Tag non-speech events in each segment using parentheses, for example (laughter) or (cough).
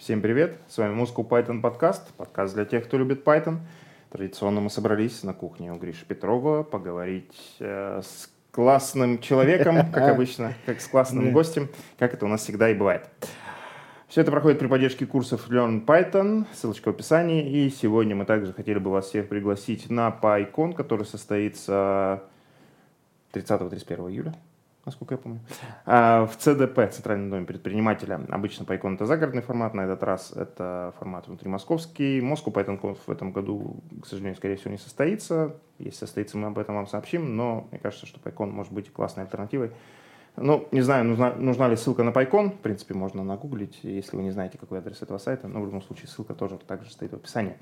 Всем привет, с вами Moscow Python подкаст, подкаст для тех, кто любит Python. Традиционно мы собрались на кухне у Гриши Петрова поговорить э, с классным человеком, (laughs) как обычно, как с классным гостем, как это у нас всегда и бывает. Все это проходит при поддержке курсов Learn Python, ссылочка в описании. И сегодня мы также хотели бы вас всех пригласить на PyCon, который состоится 30-31 июля насколько я помню, а, в ЦДП, Центральном доме предпринимателя. Обычно PyCon это загородный формат, на этот раз это формат внутримосковский. Москву PythonConf в этом году, к сожалению, скорее всего, не состоится. Если состоится, мы об этом вам сообщим, но мне кажется, что PyCon может быть классной альтернативой. Ну, не знаю, нужна, нужна ли ссылка на PyCon. В принципе, можно нагуглить, если вы не знаете, какой адрес этого сайта. Но в любом случае, ссылка тоже также стоит в описании.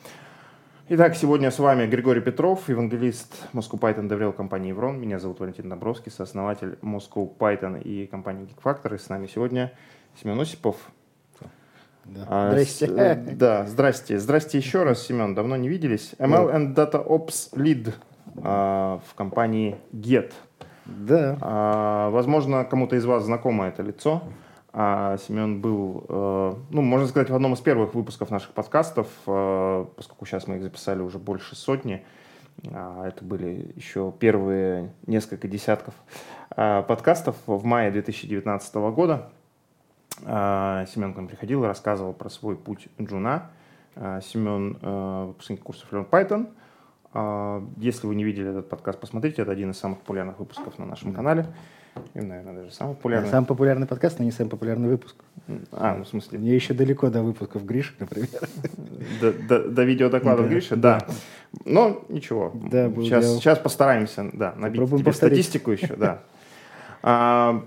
Итак, сегодня с вами Григорий Петров, евангелист Moscow Python доверил компании Еврон. Меня зовут Валентин Добровский, сооснователь Moscow Python и компании GeekFactor. И с нами сегодня Семен Осипов. Да. А, здрасте. С, э, да, здрасте. Здрасте еще раз, Семен. Давно не виделись. ML and Data Ops Lead а, в компании Get. Да. А, возможно, кому-то из вас знакомо это лицо. А Семен был, э, ну, можно сказать, в одном из первых выпусков наших подкастов, э, поскольку сейчас мы их записали уже больше сотни. А это были еще первые несколько десятков э, подкастов в мае 2019 года. Семен к нам приходил и рассказывал про свой путь джуна. Семен выпускник курсов Learn Python. Если вы не видели этот подкаст, посмотрите. Это один из самых популярных выпусков на нашем канале. И, наверное, даже самый популярный. Самый популярный подкаст, но не самый популярный выпуск. А, ну в смысле? Мне еще далеко до выпусков Гриши, например. До, до, до видеодокладов да, Гриши, да. да. Но ничего. Да, сейчас, сейчас постараемся да, набить тебе повторить. статистику еще, да. А,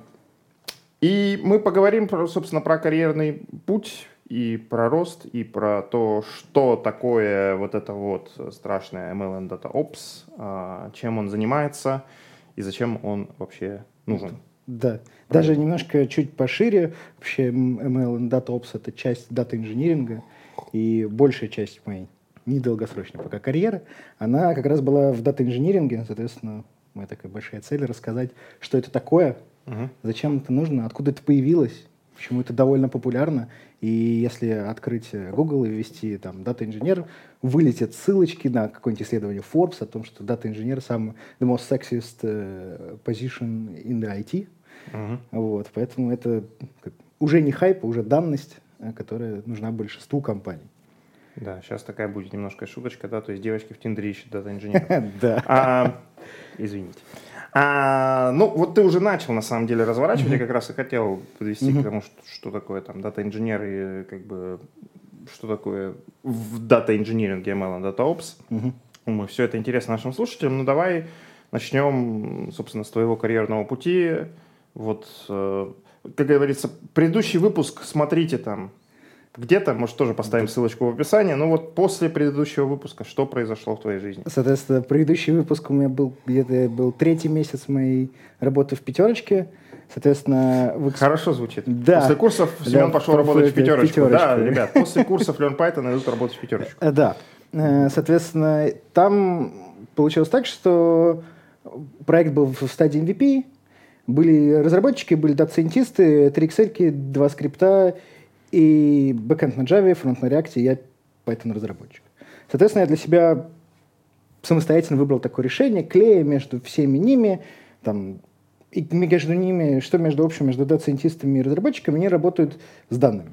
и мы поговорим, про, собственно, про карьерный путь и про рост, и про то, что такое вот это вот страшное ML and Data Ops, а, чем он занимается и зачем он вообще нужен. Да. Даже немножко чуть пошире. Вообще ML и DataOps — это часть дата-инжиниринга. И большая часть моей недолгосрочной пока карьеры, она как раз была в дата-инжиниринге. Соответственно, моя такая большая цель — рассказать, что это такое, угу. зачем это нужно, откуда это появилось, почему это довольно популярно. И если открыть Google и ввести там дата-инженер, вылетят ссылочки на какое-нибудь исследование Forbes о том, что дата-инженер самый the most sexiest uh, position in the IT. Uh-huh. Вот, поэтому это уже не хайп, а уже данность, э, которая нужна большинству компаний. Да, сейчас такая будет немножко шуточка, да, то есть девочки в Тиндере ищут дата-инженера. (laughs) Да. А, извините. А, ну, вот ты уже начал, на самом деле, разворачивать. Mm-hmm. Я как раз и хотел подвести mm-hmm. к тому, что, что такое там дата-инженер и как бы что такое в дата-инжиниринге ML и DataOps. Mm-hmm. Думаю, все это интересно нашим слушателям. Ну, давай начнем, собственно, с твоего карьерного пути. Вот, э, как говорится, предыдущий выпуск смотрите там где-то, может, тоже поставим ссылочку в описании. Ну вот после предыдущего выпуска, что произошло в твоей жизни? Соответственно, предыдущий выпуск у меня был где-то был третий месяц моей работы в пятерочке. Соответственно, в... Хорошо звучит. Да. После курсов Семен да, пошел работать в пятерочку. пятерочку. Да, ребят, после курсов Learn Python идут работать в пятерочку. Э, да. Э, соответственно, там получилось так, что проект был в стадии MVP, были разработчики, были дата-сайентисты, три Excel, два скрипта и бэкэнд на Java, фронт на React, я Python разработчик. Соответственно, я для себя самостоятельно выбрал такое решение, клея между всеми ними, там, и между ними, что между общим, между дата-сайентистами и разработчиками, они работают с данными.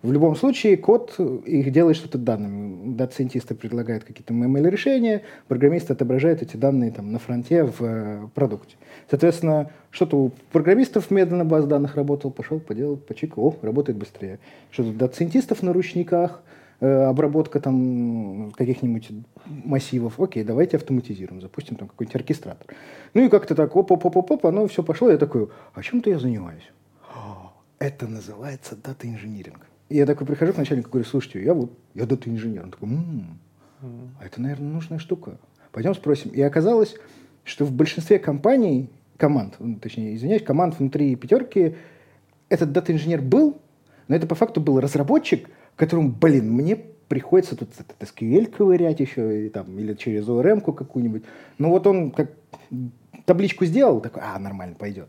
В любом случае, код их делает что-то данными. Дата-сайентисты предлагают какие-то ML-решения, программисты отображают эти данные там, на фронте в э, продукте. Соответственно, что-то у программистов медленно баз данных работал, пошел, поделал, почикал, о, работает быстрее. Что-то у дата-сайентистов на ручниках, э, обработка там каких-нибудь массивов. Окей, давайте автоматизируем, запустим там какой-нибудь оркестратор. Ну и как-то так, оп-оп-оп-оп, оно все пошло, я такой, а чем-то я занимаюсь? Это называется data engineering. Я такой прихожу к начальнику, говорю, слушайте, я вот, я дата-инженер. Он такой, м-м, а это, наверное, нужная штука. Пойдем спросим. И оказалось, что в большинстве компаний, команд, ну, точнее, извиняюсь, команд внутри пятерки, этот дата-инженер был, но это по факту был разработчик, которому, блин, мне приходится тут этот SQL ковырять еще, и, там, или через ORM какую-нибудь. Ну вот он как табличку сделал, такой, а, нормально, пойдет.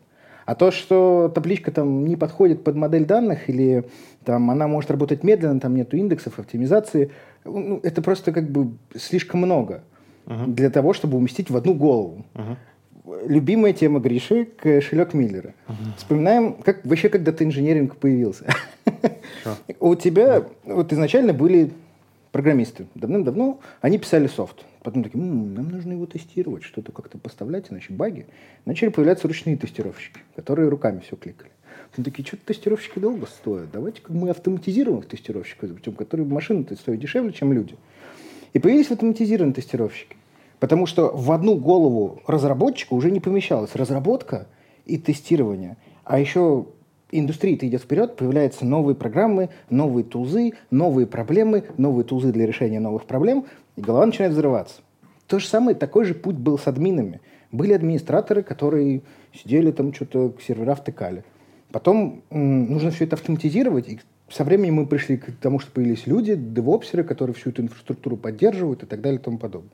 А то, что табличка там не подходит под модель данных или там она может работать медленно, там нету индексов, оптимизации, ну, это просто как бы слишком много uh-huh. для того, чтобы уместить в одну голову. Uh-huh. Любимая тема Гриши – кошелек Миллера. Uh-huh. Вспоминаем, как вообще когда ты инженеринг появился. У тебя вот изначально были программисты давным-давно, они писали софт. Потом такие, м-м, нам нужно его тестировать, что-то как-то поставлять, иначе баги. Начали появляться ручные тестировщики, которые руками все кликали. Они такие, что-то тестировщики долго стоят. Давайте-ка мы автоматизированных тестировщиков запустим, которые машины стоят дешевле, чем люди. И появились автоматизированные тестировщики. Потому что в одну голову разработчика уже не помещалась разработка и тестирование. А еще индустрия-то идет вперед, появляются новые программы, новые тузы, новые проблемы, новые тузы для решения новых проблем, и голова начинает взрываться. То же самое, такой же путь был с админами. Были администраторы, которые сидели там, что-то сервера втыкали. Потом нужно все это автоматизировать, и со временем мы пришли к тому, что появились люди, девопсеры, которые всю эту инфраструктуру поддерживают и так далее и тому подобное.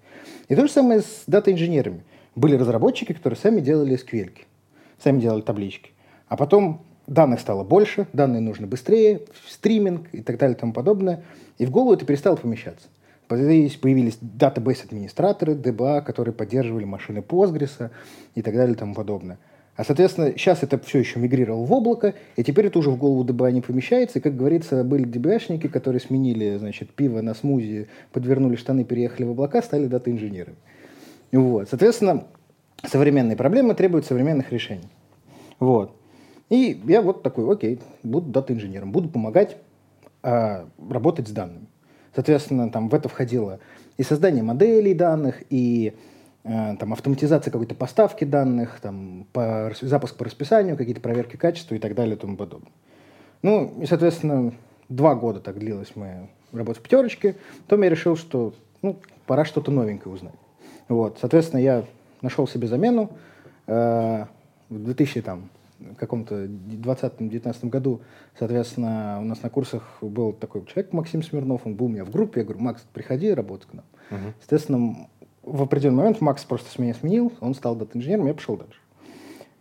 И то же самое с дата-инженерами. Были разработчики, которые сами делали SQL, сами делали таблички. А потом данных стало больше, данные нужны быстрее, стриминг и так далее и тому подобное. И в голову это перестало помещаться. Появились, появились датабейс-администраторы, DBA, которые поддерживали машины Postgres и так далее и тому подобное. А, соответственно, сейчас это все еще мигрировало в облако, и теперь это уже в голову DBA не помещается. И, как говорится, были DBA-шники, которые сменили, значит, пиво на смузи, подвернули штаны, переехали в облака, стали дата-инженерами. Вот. Соответственно, современные проблемы требуют современных решений. Вот. И я вот такой, окей, буду дата-инженером, буду помогать а, работать с данными. Соответственно, там в это входило и создание моделей данных, и э, там, автоматизация какой-то поставки данных, там, по, запуск по расписанию, какие-то проверки качества и так далее и тому подобное. Ну, и, соответственно, два года так длилась моя работа в пятерочке. Потом я решил, что ну, пора что-то новенькое узнать. Вот, соответственно, я нашел себе замену. Э, в 2000, там, каком-то 20-19 году, соответственно, у нас на курсах был такой человек, Максим Смирнов, он был у меня в группе, я говорю, Макс, приходи работать к нам. Uh-huh. Соответственно, в определенный момент Макс просто меня сменил, он стал дата-инженером, я пошел дальше.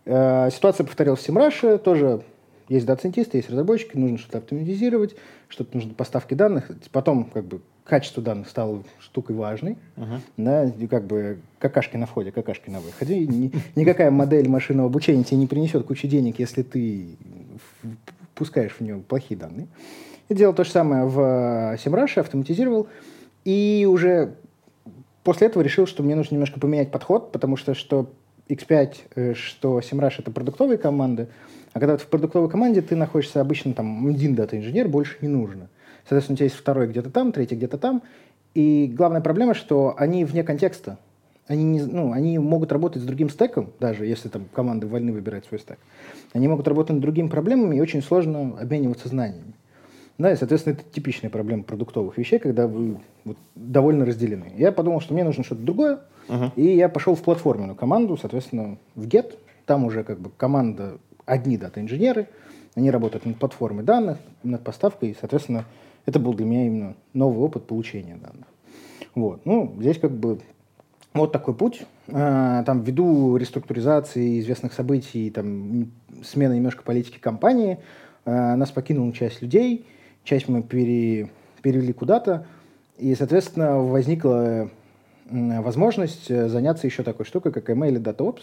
Э, ситуация повторилась в Semrush е, тоже есть дата-сайентисты, есть разработчики, нужно что-то автоматизировать, что-то нужно поставки данных. Потом как бы качество данных стало штукой важной. Uh-huh. Да, и как бы какашки на входе, какашки на выходе. Ни, никакая модель машинного обучения тебе не принесет кучу денег, если ты пускаешь в нее плохие данные. Я делал то же самое в Semrush, автоматизировал. И уже после этого решил, что мне нужно немножко поменять подход, потому что что X5, э, что Semrush — это продуктовые команды, а когда ты в продуктовой команде, ты находишься обычно там один дата-инженер, больше не нужно. Соответственно, у тебя есть второй где-то там, третий где-то там. И главная проблема, что они вне контекста. Они, не, ну, они могут работать с другим стеком, даже если там команды вольны выбирать свой стек. Они могут работать над другими проблемами, и очень сложно обмениваться знаниями. Да, и, соответственно, это типичная проблема продуктовых вещей, когда вы вот, довольно разделены. Я подумал, что мне нужно что-то другое, uh-huh. и я пошел в платформенную команду, соответственно, в Get. Там уже как бы команда одни дата-инженеры, они работают над платформой данных, над поставкой, и, соответственно, это был для меня именно новый опыт получения данных. Вот. Ну, здесь как бы вот такой путь. А, там ввиду реструктуризации известных событий, там смена немножко политики компании, а, нас покинула часть людей, часть мы пере, перевели куда-то, и, соответственно, возникла возможность заняться еще такой штукой, как ML и DataOps.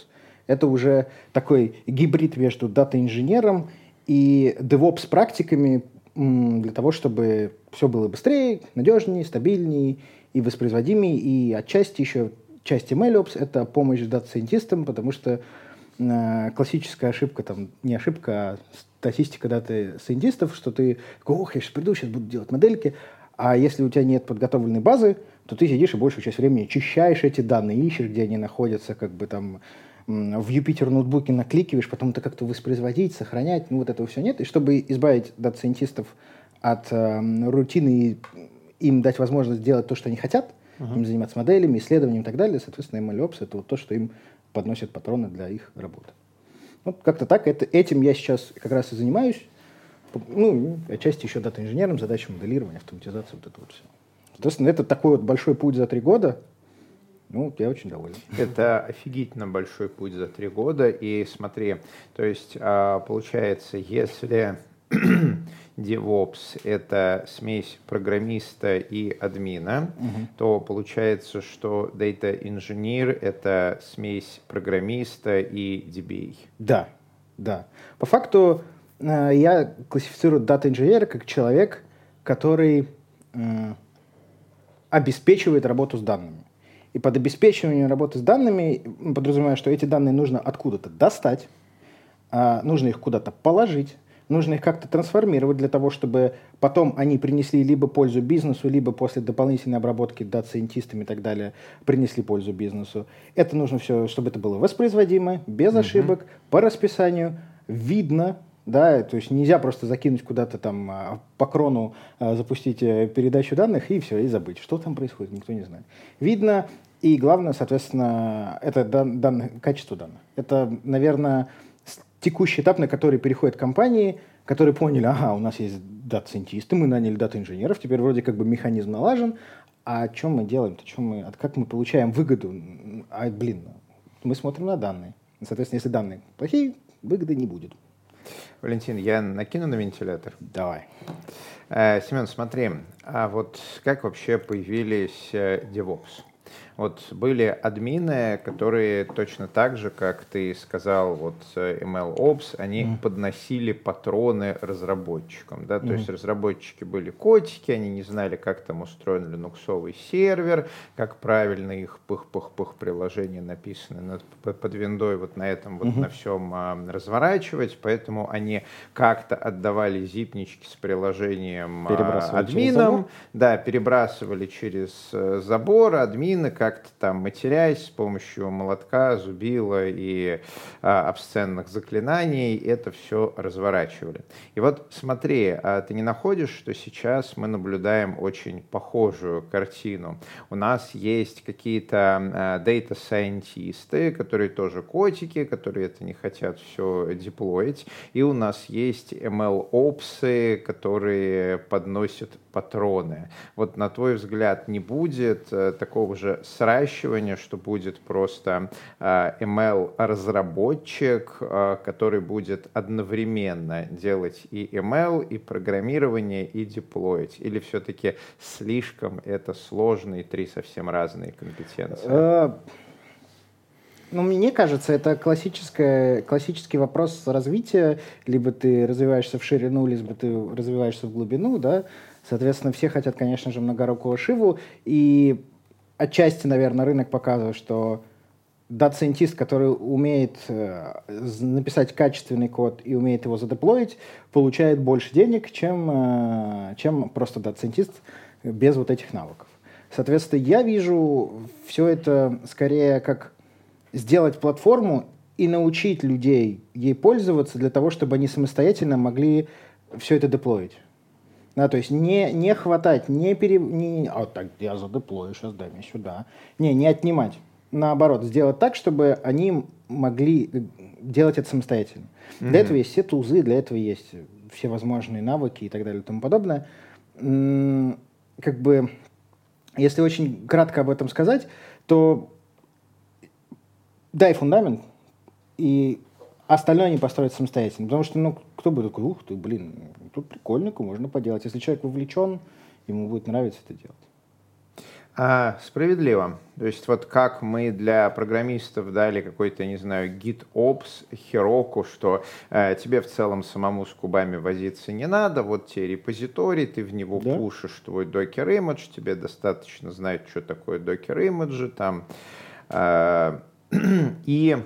Это уже такой гибрид между дата-инженером и DevOps практиками для того, чтобы все было быстрее, надежнее, стабильнее и воспроизводимее. И отчасти еще часть MLOps — это помощь дата-сайентистам, потому что э, классическая ошибка, там, не ошибка, а статистика дата-сайентистов, что ты ох, я сейчас приду, сейчас буду делать модельки, а если у тебя нет подготовленной базы, то ты сидишь и большую часть времени очищаешь эти данные, ищешь, где они находятся, как бы там в Jupyter ноутбуке накликиваешь, потом это как-то воспроизводить, сохранять, ну вот этого все нет. И чтобы избавить дата-сайентистов от э, рутины и им дать возможность делать то, что они хотят, uh-huh. им заниматься моделями, исследованием и так далее, соответственно, MLOps — это вот то, что им подносят патроны для их работы. Вот как-то так. Это, этим я сейчас как раз и занимаюсь. Ну, отчасти еще дата-инженером, задача моделирования, автоматизации, вот это вот все. Соответственно, это такой вот большой путь за три года — Ну, я очень доволен. Это офигительно большой путь за три года. И смотри, то есть а, получается, если (clears throat) DevOps — это смесь программиста и админа, угу. то получается, что Data Engineer — это смесь программиста и DBA. Да, да. По факту э, я классифицирую Data Engineer как человек, который э, обеспечивает работу с данными. И под обеспечиванием работы с данными подразумеваю, что эти данные нужно откуда-то достать, э, нужно их куда-то положить, нужно их как-то трансформировать для того, чтобы потом они принесли либо пользу бизнесу, либо после дополнительной обработки дата-сайентистами и так далее принесли пользу бизнесу. Это нужно все, чтобы это было воспроизводимо, без ошибок, по расписанию, видно, да, то есть нельзя просто закинуть куда-то там а, по крону, а, запустить э, передачу данных и все, и забыть, что там происходит, никто не знает. Видно, и главное, соответственно, это дан, дан, качество данных. Это, наверное, текущий этап, на который переходят компании, которые поняли, ага, у нас есть дата-сайентисты, мы наняли дата-инженеров, теперь вроде как бы механизм налажен, а что мы делаем, -то, чем мы, как мы получаем выгоду? А, блин, мы смотрим на данные. Соответственно, если данные плохие, выгоды не будет. Валентин, я накину на вентилятор? Давай. Э, Семен, смотри, а вот как вообще появились э, DevOps? Вот были админы, которые точно так же, как ты сказал, вот э, MLOps, они mm. подносили патроны разработчикам. Да? То mm. есть разработчики были котики, они не знали, как там устроен линуксовый сервер, как правильно их пых-пых-пых приложения написаны над, под виндой вот на этом вот mm-hmm. на всем а, разворачивать, поэтому они как-то отдавали зипнички с приложением а, админам, да, перебрасывали через э, забор, админы как-то там матерясь с помощью молотка, зубила и а, обсценных заклинаний, это все разворачивали. И вот смотри, а ты не находишь, что сейчас мы наблюдаем очень похожую картину? У нас есть какие-то data-сайентисты, которые тоже котики, которые это не хотят все деплоить, и у нас есть ML-опсы, которые подносят патроны. Вот на твой взгляд не будет э, такого же сращивания, что будет просто э, ML-разработчик, э, который будет одновременно делать и ML, и программирование, и деплоить? Или все-таки слишком это сложные три совсем разные компетенции? Ну, мне кажется, это классическое, классический вопрос развития. Либо ты развиваешься в ширину, либо ты развиваешься в глубину, да. Соответственно, все хотят, конечно же, многорукого Шиву, и отчасти, наверное, рынок показывает, что дата-сайентист, который умеет э, написать качественный код и умеет его задеплоить, получает больше денег, чем, э, чем просто дата-сайентист без вот этих навыков. Соответственно, я вижу все это скорее как сделать платформу и научить людей ей пользоваться для того, чтобы они самостоятельно могли все это деплоить. Да, то есть не, не хватать, не пере... Не, а так я задеплою, сейчас дай мне сюда. Не, не отнимать. Наоборот, сделать так, чтобы они могли э, делать это самостоятельно. Mm-hmm. Для этого есть все тузы, для этого есть все возможные навыки и так далее и тому подобное. Как бы, если очень кратко об этом сказать, то дай фундамент, и остальное они построят самостоятельно. Потому что, ну, кто будет такой, ух ты, блин, тут прикольненько, можно поделать. Если человек вовлечен, ему будет нравиться это делать. А, справедливо. То есть вот как мы для программистов дали какой-то, не знаю, GitOps, Heroku, что э, тебе в целом самому с кубами возиться не надо, вот тебе репозиторий, ты в него да? пушишь твой Docker image, тебе достаточно знать, что такое Docker image, там, э, (clears throat) и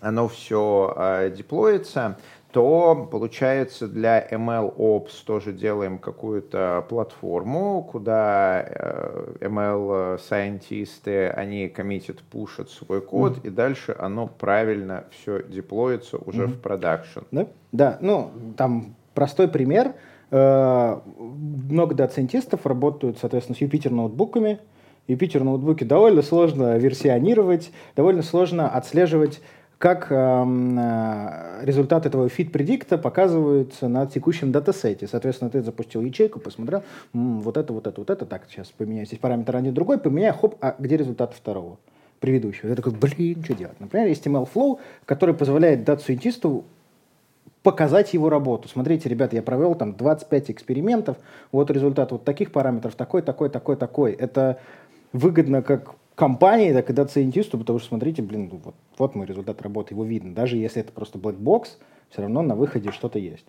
оно все э, деплоится то, получается, для ML-Ops тоже делаем какую-то платформу, куда э, ML-сайентисты, они коммитят, пушат свой код, mm-hmm. и дальше оно правильно все деплоится уже mm-hmm. в продакшн. Да? да, ну, там простой пример. Э, много дата-сайентистов работают, соответственно, с Jupyter ноутбуками. Jupyter ноутбуки довольно сложно версионировать, довольно сложно отслеживать как э, результат этого fit-predict а показываются на текущем датасете. Соответственно, ты запустил ячейку, посмотрел, вот это, вот это, вот это, так, сейчас поменяю здесь параметр, не другой, поменяю, хоп, а где результат второго? предыдущего. Я такой, блин, что делать? Например, есть MLflow, который позволяет дата-сайентисту показать его работу. Смотрите, ребята, я провел там 25 экспериментов, вот результат вот таких параметров, такой, такой, такой, такой. Это выгодно как компании, так и дата-сайентисту, потому что, смотрите, блин, ну вот, вот мой результат работы, его видно. Даже если это просто black все равно на выходе что-то есть.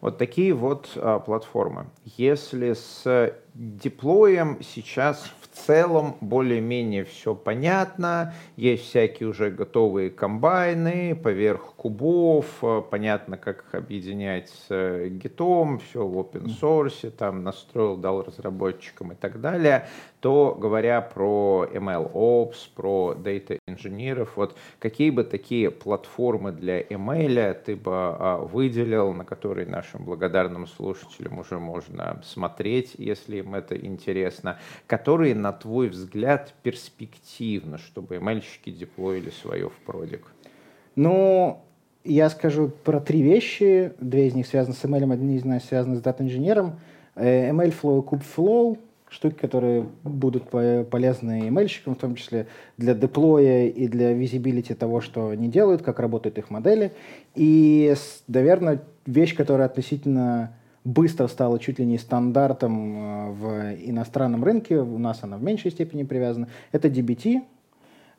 Вот такие вот а, платформы. Если с деплоем сейчас в целом более-менее все понятно, есть всякие уже готовые комбайны поверх кубов, а, понятно, как их объединять с гитом, все в open source, там настроил, дал разработчикам и так далее, то говоря про ML Ops, про Data инженеров, вот какие бы такие платформы для ML ты бы а, выделил, на которые нашим благодарным слушателям уже можно смотреть, если им это интересно, которые, на твой взгляд, перспективно, чтобы ML-щики деплоили свое в продик? Ну, я скажу про три вещи. Две из них связаны с ML, одни из них связаны с дата-инженером. Э, ML Flow, Kubeflow штуки, которые будут полезны email в том числе для деплоя и для визибилити того, что они делают, как работают их модели. И, наверное, вещь, которая относительно быстро стала чуть ли не стандартом э, в иностранном рынке, у нас она в меньшей степени привязана, это DBT,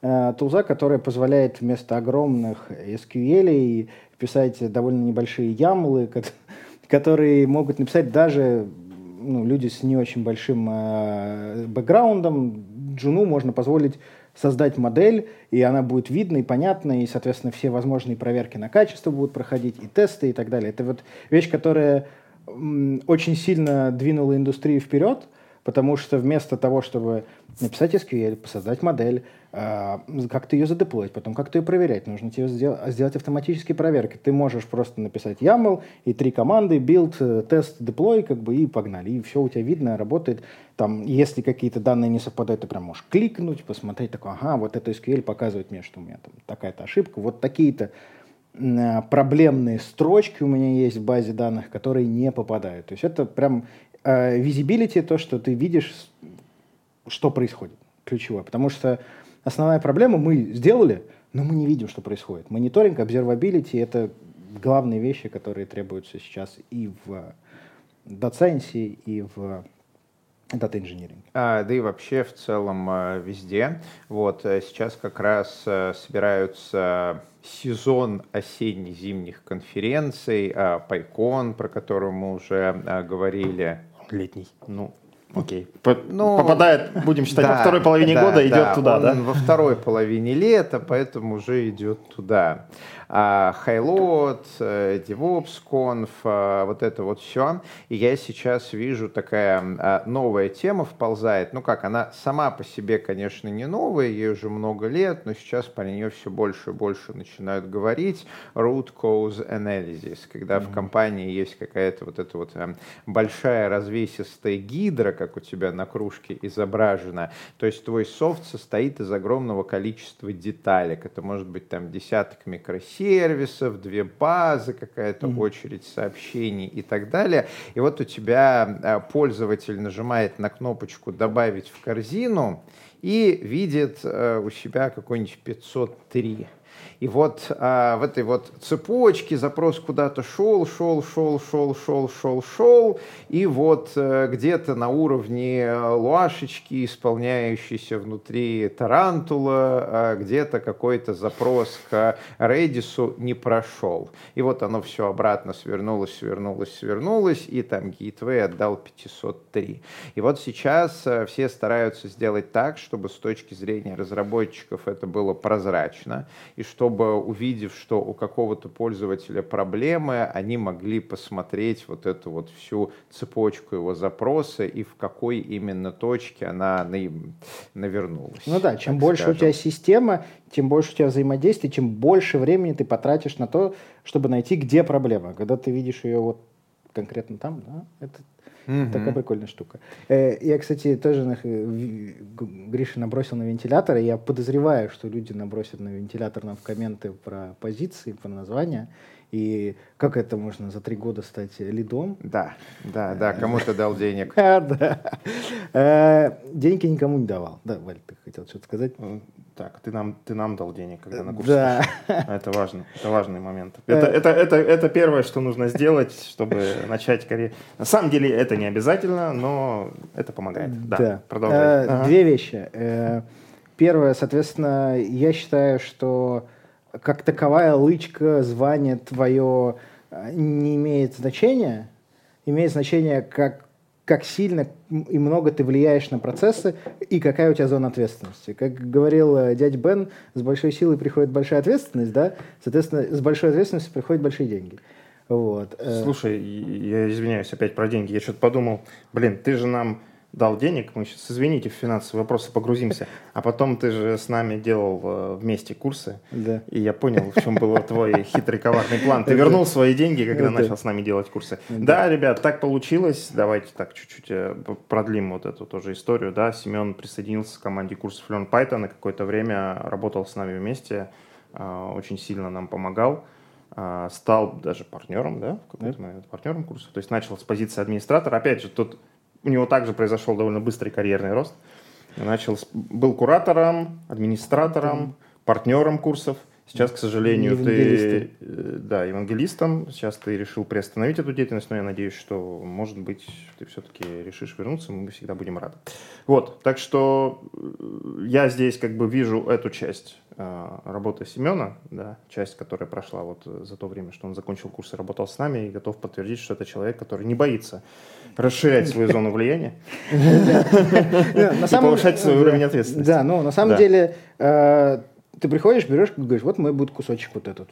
тулза, которая позволяет вместо огромных SQL писать довольно небольшие ямлы, (laughs) которые могут написать даже ну, люди с не очень большим э, бэкграундом, Джуну можно позволить создать модель, и она будет видна и понятна, и, соответственно, все возможные проверки на качество будут проходить, и тесты, и так далее. Это вот вещь, которая очень сильно двинула индустрию вперед, потому что вместо того, чтобы написать SQL, создать модель, как-то ее задеплоить, потом как-то ее проверять. Нужно тебе сделать, сделать автоматические проверки. Ты можешь просто написать YAML и три команды, build, э, тест, deploy, как бы, и погнали. И все у тебя видно, работает. Там, если какие-то данные не совпадают, ты прям можешь кликнуть, посмотреть, такой, ага, вот это SQL показывает мне, что у меня там такая-то ошибка, вот такие-то э, проблемные строчки у меня есть в базе данных, которые не попадают. То есть это прям э, visibility, то, что ты видишь, что происходит, ключевое. Потому что основная проблема мы сделали, но мы не видим, что происходит. Мониторинг, observability — это главные вещи, которые требуются сейчас и в Science, и в Data Engineering. А, да и вообще в целом а, везде. Вот э, сейчас как раз а, собираются сезон осенне-зимних конференций, а, PyCon, про которую мы уже говорили. Летний. Ну, Окей. Ну, Попадает, будем считать, да, во второй половине да, года, идет да, туда, да? Во второй половине лета, поэтому уже идет туда. Хайлот, э, DevOps.conf, э, вот это вот все. И я сейчас вижу такая а, новая тема вползает. Ну как, она сама по себе, конечно, не новая, ей уже много лет, но сейчас про нее все больше и больше начинают говорить. Root Cause Analysis, когда mm-hmm. в компании есть какая-то вот эта вот э, большая развесистая гидра, как у тебя на кружке изображена. То есть твой софт состоит из огромного количества деталек. Это может быть там десяток микросервисов, сервисов, две базы, какая-то mm-hmm. очередь сообщений и так далее. И вот у тебя а, пользователь нажимает на кнопочку «Добавить в корзину» и видит э, у себя какой-нибудь 503 и вот а, в этой вот цепочке запрос куда-то шел, шел, шел, шел, шел, шел, шел, и вот а, где-то на уровне луашечки, исполняющейся внутри тарантула, а, где-то какой-то запрос к Redis не прошел. И вот оно все обратно свернулось, свернулось, свернулось, и там Gateway отдал 503. И вот сейчас а, все стараются сделать так, чтобы с точки зрения разработчиков это было прозрачно, и что чтобы, увидев, что у какого-то пользователя проблемы, они могли посмотреть вот эту вот всю цепочку его запроса и в какой именно точке она навернулась. Ну да, чем больше скажем. у тебя система, тем больше у тебя взаимодействие, чем больше времени ты потратишь на то, чтобы найти, где проблема. Когда ты видишь ее вот конкретно там, да, это Угу. Такая прикольная штука. Э, я, кстати, тоже Гриша набросил на вентилятор, и я подозреваю, что люди набросят на вентилятор нам в комменты про позиции, про названия. И как это можно за три года стать лидом? Да, да, да, кому-то дал денег. (laughs) Да. Э, деньги никому не давал. Да, Валь, ты хотел что-то сказать? Так, ты нам, ты нам дал денег, когда на курс Да. Это важно, это важный момент. Это, э. это, это, это первое, что нужно сделать, чтобы начать карьеру. На самом деле это не обязательно, но это помогает. Да, да. продолжай. Э, две вещи. Первое, соответственно, я считаю, что как таковая лычка, звание твое э, не имеет значения. Имеет значение, как, как сильно и много ты влияешь на процессы и какая у тебя зона ответственности. Как говорил э, дядя Бен, с большой силой приходит большая ответственность, да? Соответственно, с большой ответственностью приходят большие деньги. Вот. Э. Слушай, я извиняюсь опять про деньги. Я что-то подумал, блин, ты же нам дал денег, мы сейчас, извините, в финансовые вопросы погрузимся, а потом ты же с нами делал э, вместе курсы, да. и я понял, в чем был твой хитрый коварный план. Ты вернул свои деньги, когда начал с нами делать курсы. Да, ребят, так получилось, давайте так чуть-чуть э, продлим вот эту тоже историю, да, Семен присоединился к команде курсов Learn Python и какое-то время работал с нами вместе, э, очень сильно нам помогал стал даже партнером, да, в какой-то момент партнером курса, то есть начал с позиции администратора. Опять же, тут у него также произошел довольно быстрый карьерный рост. Начал, был куратором, администратором, партнером курсов. Сейчас, к сожалению, ты... Э, да, евангелистом. Сейчас ты решил приостановить эту деятельность, но я надеюсь, что, может быть, ты все-таки решишь вернуться, мы всегда будем рады. Вот, так что э, я здесь как бы вижу эту часть э, работы Семена, да, часть, которая прошла вот за то время, что он закончил курс и работал с нами, и готов подтвердить, что это человек, который не боится расширять свою зону влияния (laughs) (laughs) и повышать свой уровень ответственности. Да, ну, на самом деле ты приходишь, берешь, говоришь, вот мой будет кусочек вот этот.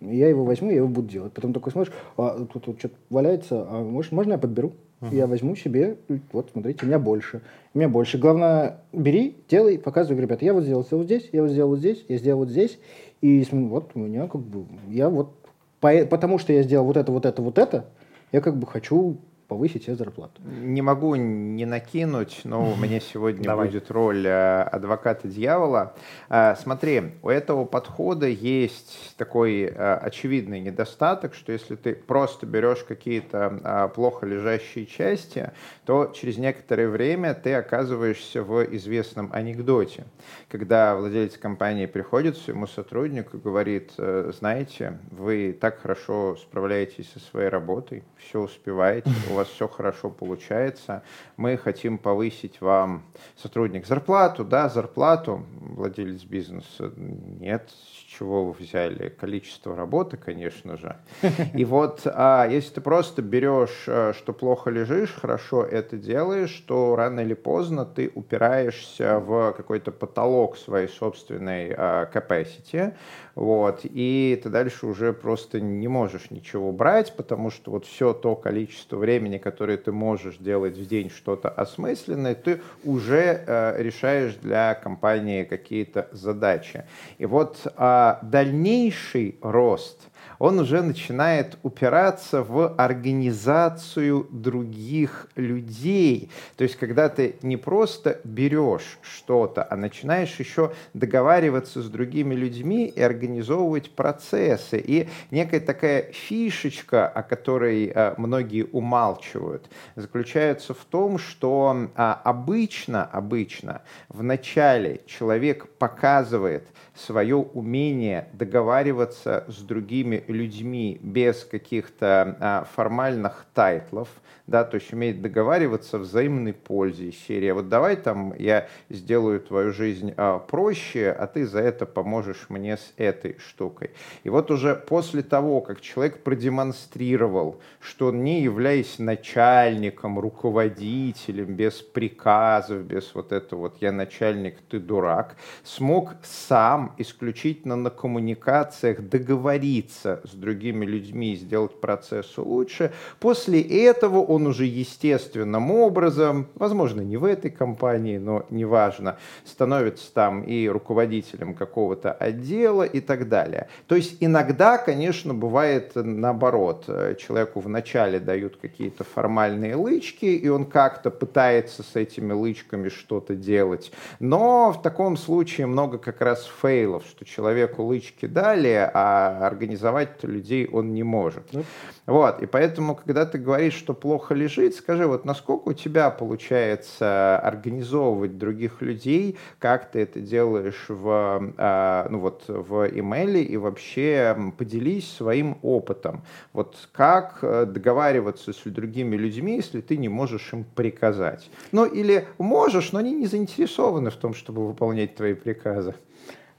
Я его возьму, я его буду делать. Потом такой смотришь, а тут, тут что-то валяется, а может, можно я подберу? Uh-huh. Я возьму себе, вот, смотрите, у меня больше. У меня больше. Главное, бери, делай, показывай, ребята, я вот сделал, сделал здесь, я вот сделал вот здесь, я сделал вот здесь. И вот у меня как бы, я вот, по, потому что я сделал вот это, вот это, вот это, я как бы хочу повысить себе зарплату. Не могу не накинуть, но у меня (laughs) сегодня будет роль э, адвоката дьявола. Э, смотри, у этого подхода есть такой э, очевидный недостаток, что если ты просто берешь какие-то плохо лежащие части, то через некоторое время ты оказываешься в известном анекдоте, когда владелец компании приходит к своему сотруднику и говорит, знаете, вы так хорошо справляетесь со своей работой, все успеваете, у вас (laughs) все хорошо получается, мы хотим повысить вам, сотрудник, зарплату, да, зарплату, владелец бизнеса, нет, с чего вы взяли? Количество работы, конечно же. (laughs) И вот а, если ты просто берешь, э, что плохо лежишь, хорошо это делаешь, то рано или поздно ты упираешься в какой-то потолок своей собственной а, capacity, вот, и ты дальше уже просто не можешь ничего брать, потому что вот все то количество времени, которое ты можешь делать в день что-то осмысленное, ты уже э, решаешь для компании какие-то задачи. И вот э, дальнейший рост – он уже начинает упираться в организацию других людей. То есть, когда ты не просто берешь что-то, а начинаешь еще договариваться с другими людьми и организовывать процессы. И некая такая фишечка, о которой а, многие умалчивают, заключается в том, что а, обычно, обычно в начале человек показывает свое умение договариваться с другими людьми без каких-то а, формальных тайтлов, да, то есть умеет договариваться взаимной пользе серия. Вот давай там я сделаю твою жизнь а, проще, а ты за это поможешь мне с этой штукой. И вот уже после того, как человек продемонстрировал, что он не являясь начальником, руководителем, без приказов, без вот этого вот «я начальник, ты дурак», смог сам исключительно на коммуникациях договориться с другими людьми и сделать процесс лучше, после этого он уже естественным образом, возможно, не в этой компании, но неважно, становится там и руководителем какого-то отдела и так далее. То есть иногда, конечно, бывает наоборот. Человеку вначале дают какие-то какие-то формальные лычки, и он как-то пытается с этими лычками что-то делать. Но в таком случае много как раз фейлов, что человеку лычки дали, а организовать людей он не может. Ну. Вот, и поэтому, когда ты говоришь, что плохо лежит, скажи, вот насколько у тебя получается организовывать других людей, как ты это делаешь в, а, ну вот, в имейле и вообще поделись своим опытом. Вот как э, договариваться с другими людьми, если ты не можешь им приказать? Ну или можешь, но они не заинтересованы в том, чтобы выполнять твои приказы.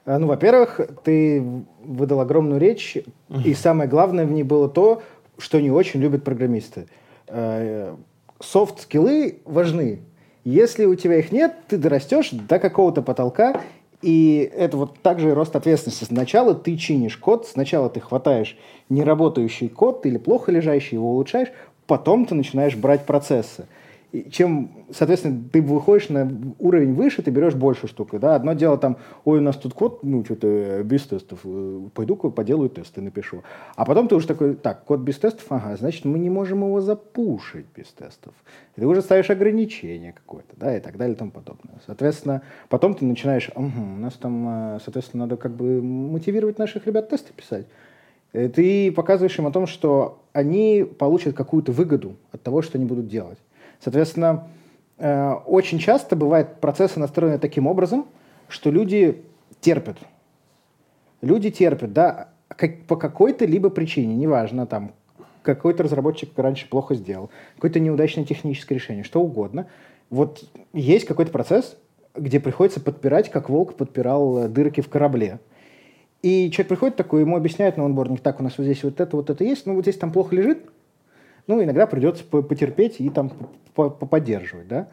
А, ну, во-первых, ты выдал огромную речь, и самое главное в ней было то, что не очень любят программисты. Софт-скиллы важны. Если у тебя их нет, ты дорастешь до какого-то потолка, и это вот также рост ответственности. Сначала ты чинишь код, сначала ты хватаешь неработающий код или плохо лежащий, его улучшаешь, потом ты начинаешь брать процессы чем, соответственно, ты выходишь на уровень выше, ты берешь больше штук. Да? Одно дело там, ой, у нас тут код, ну, что-то без тестов, э, пойду-ка поделаю тесты, напишу. А потом ты уже такой, так, код без тестов, ага, значит, мы не можем его запушить без тестов. И ты уже ставишь ограничение какое-то, да, и так далее и тому подобное. Соответственно, потом ты начинаешь, угу, у нас там, э, соответственно, надо как бы мотивировать наших ребят тесты писать. Ты показываешь им о том, что они получат какую-то выгоду от того, что они будут делать. Соответственно, э, очень часто бывают процессы настроены таким образом, что люди терпят. Люди терпят, да, как, по какой-то либо причине, неважно, там, какой-то разработчик раньше плохо сделал, какое-то неудачное техническое решение, что угодно. Вот есть какой-то процесс, где приходится подпирать, как волк подпирал э, дырки в корабле. И человек приходит такой, ему объясняют на онбординг, так, у нас вот здесь вот это, вот это есть, ну вот здесь там плохо лежит, ну, иногда придется потерпеть и там поддерживать, да.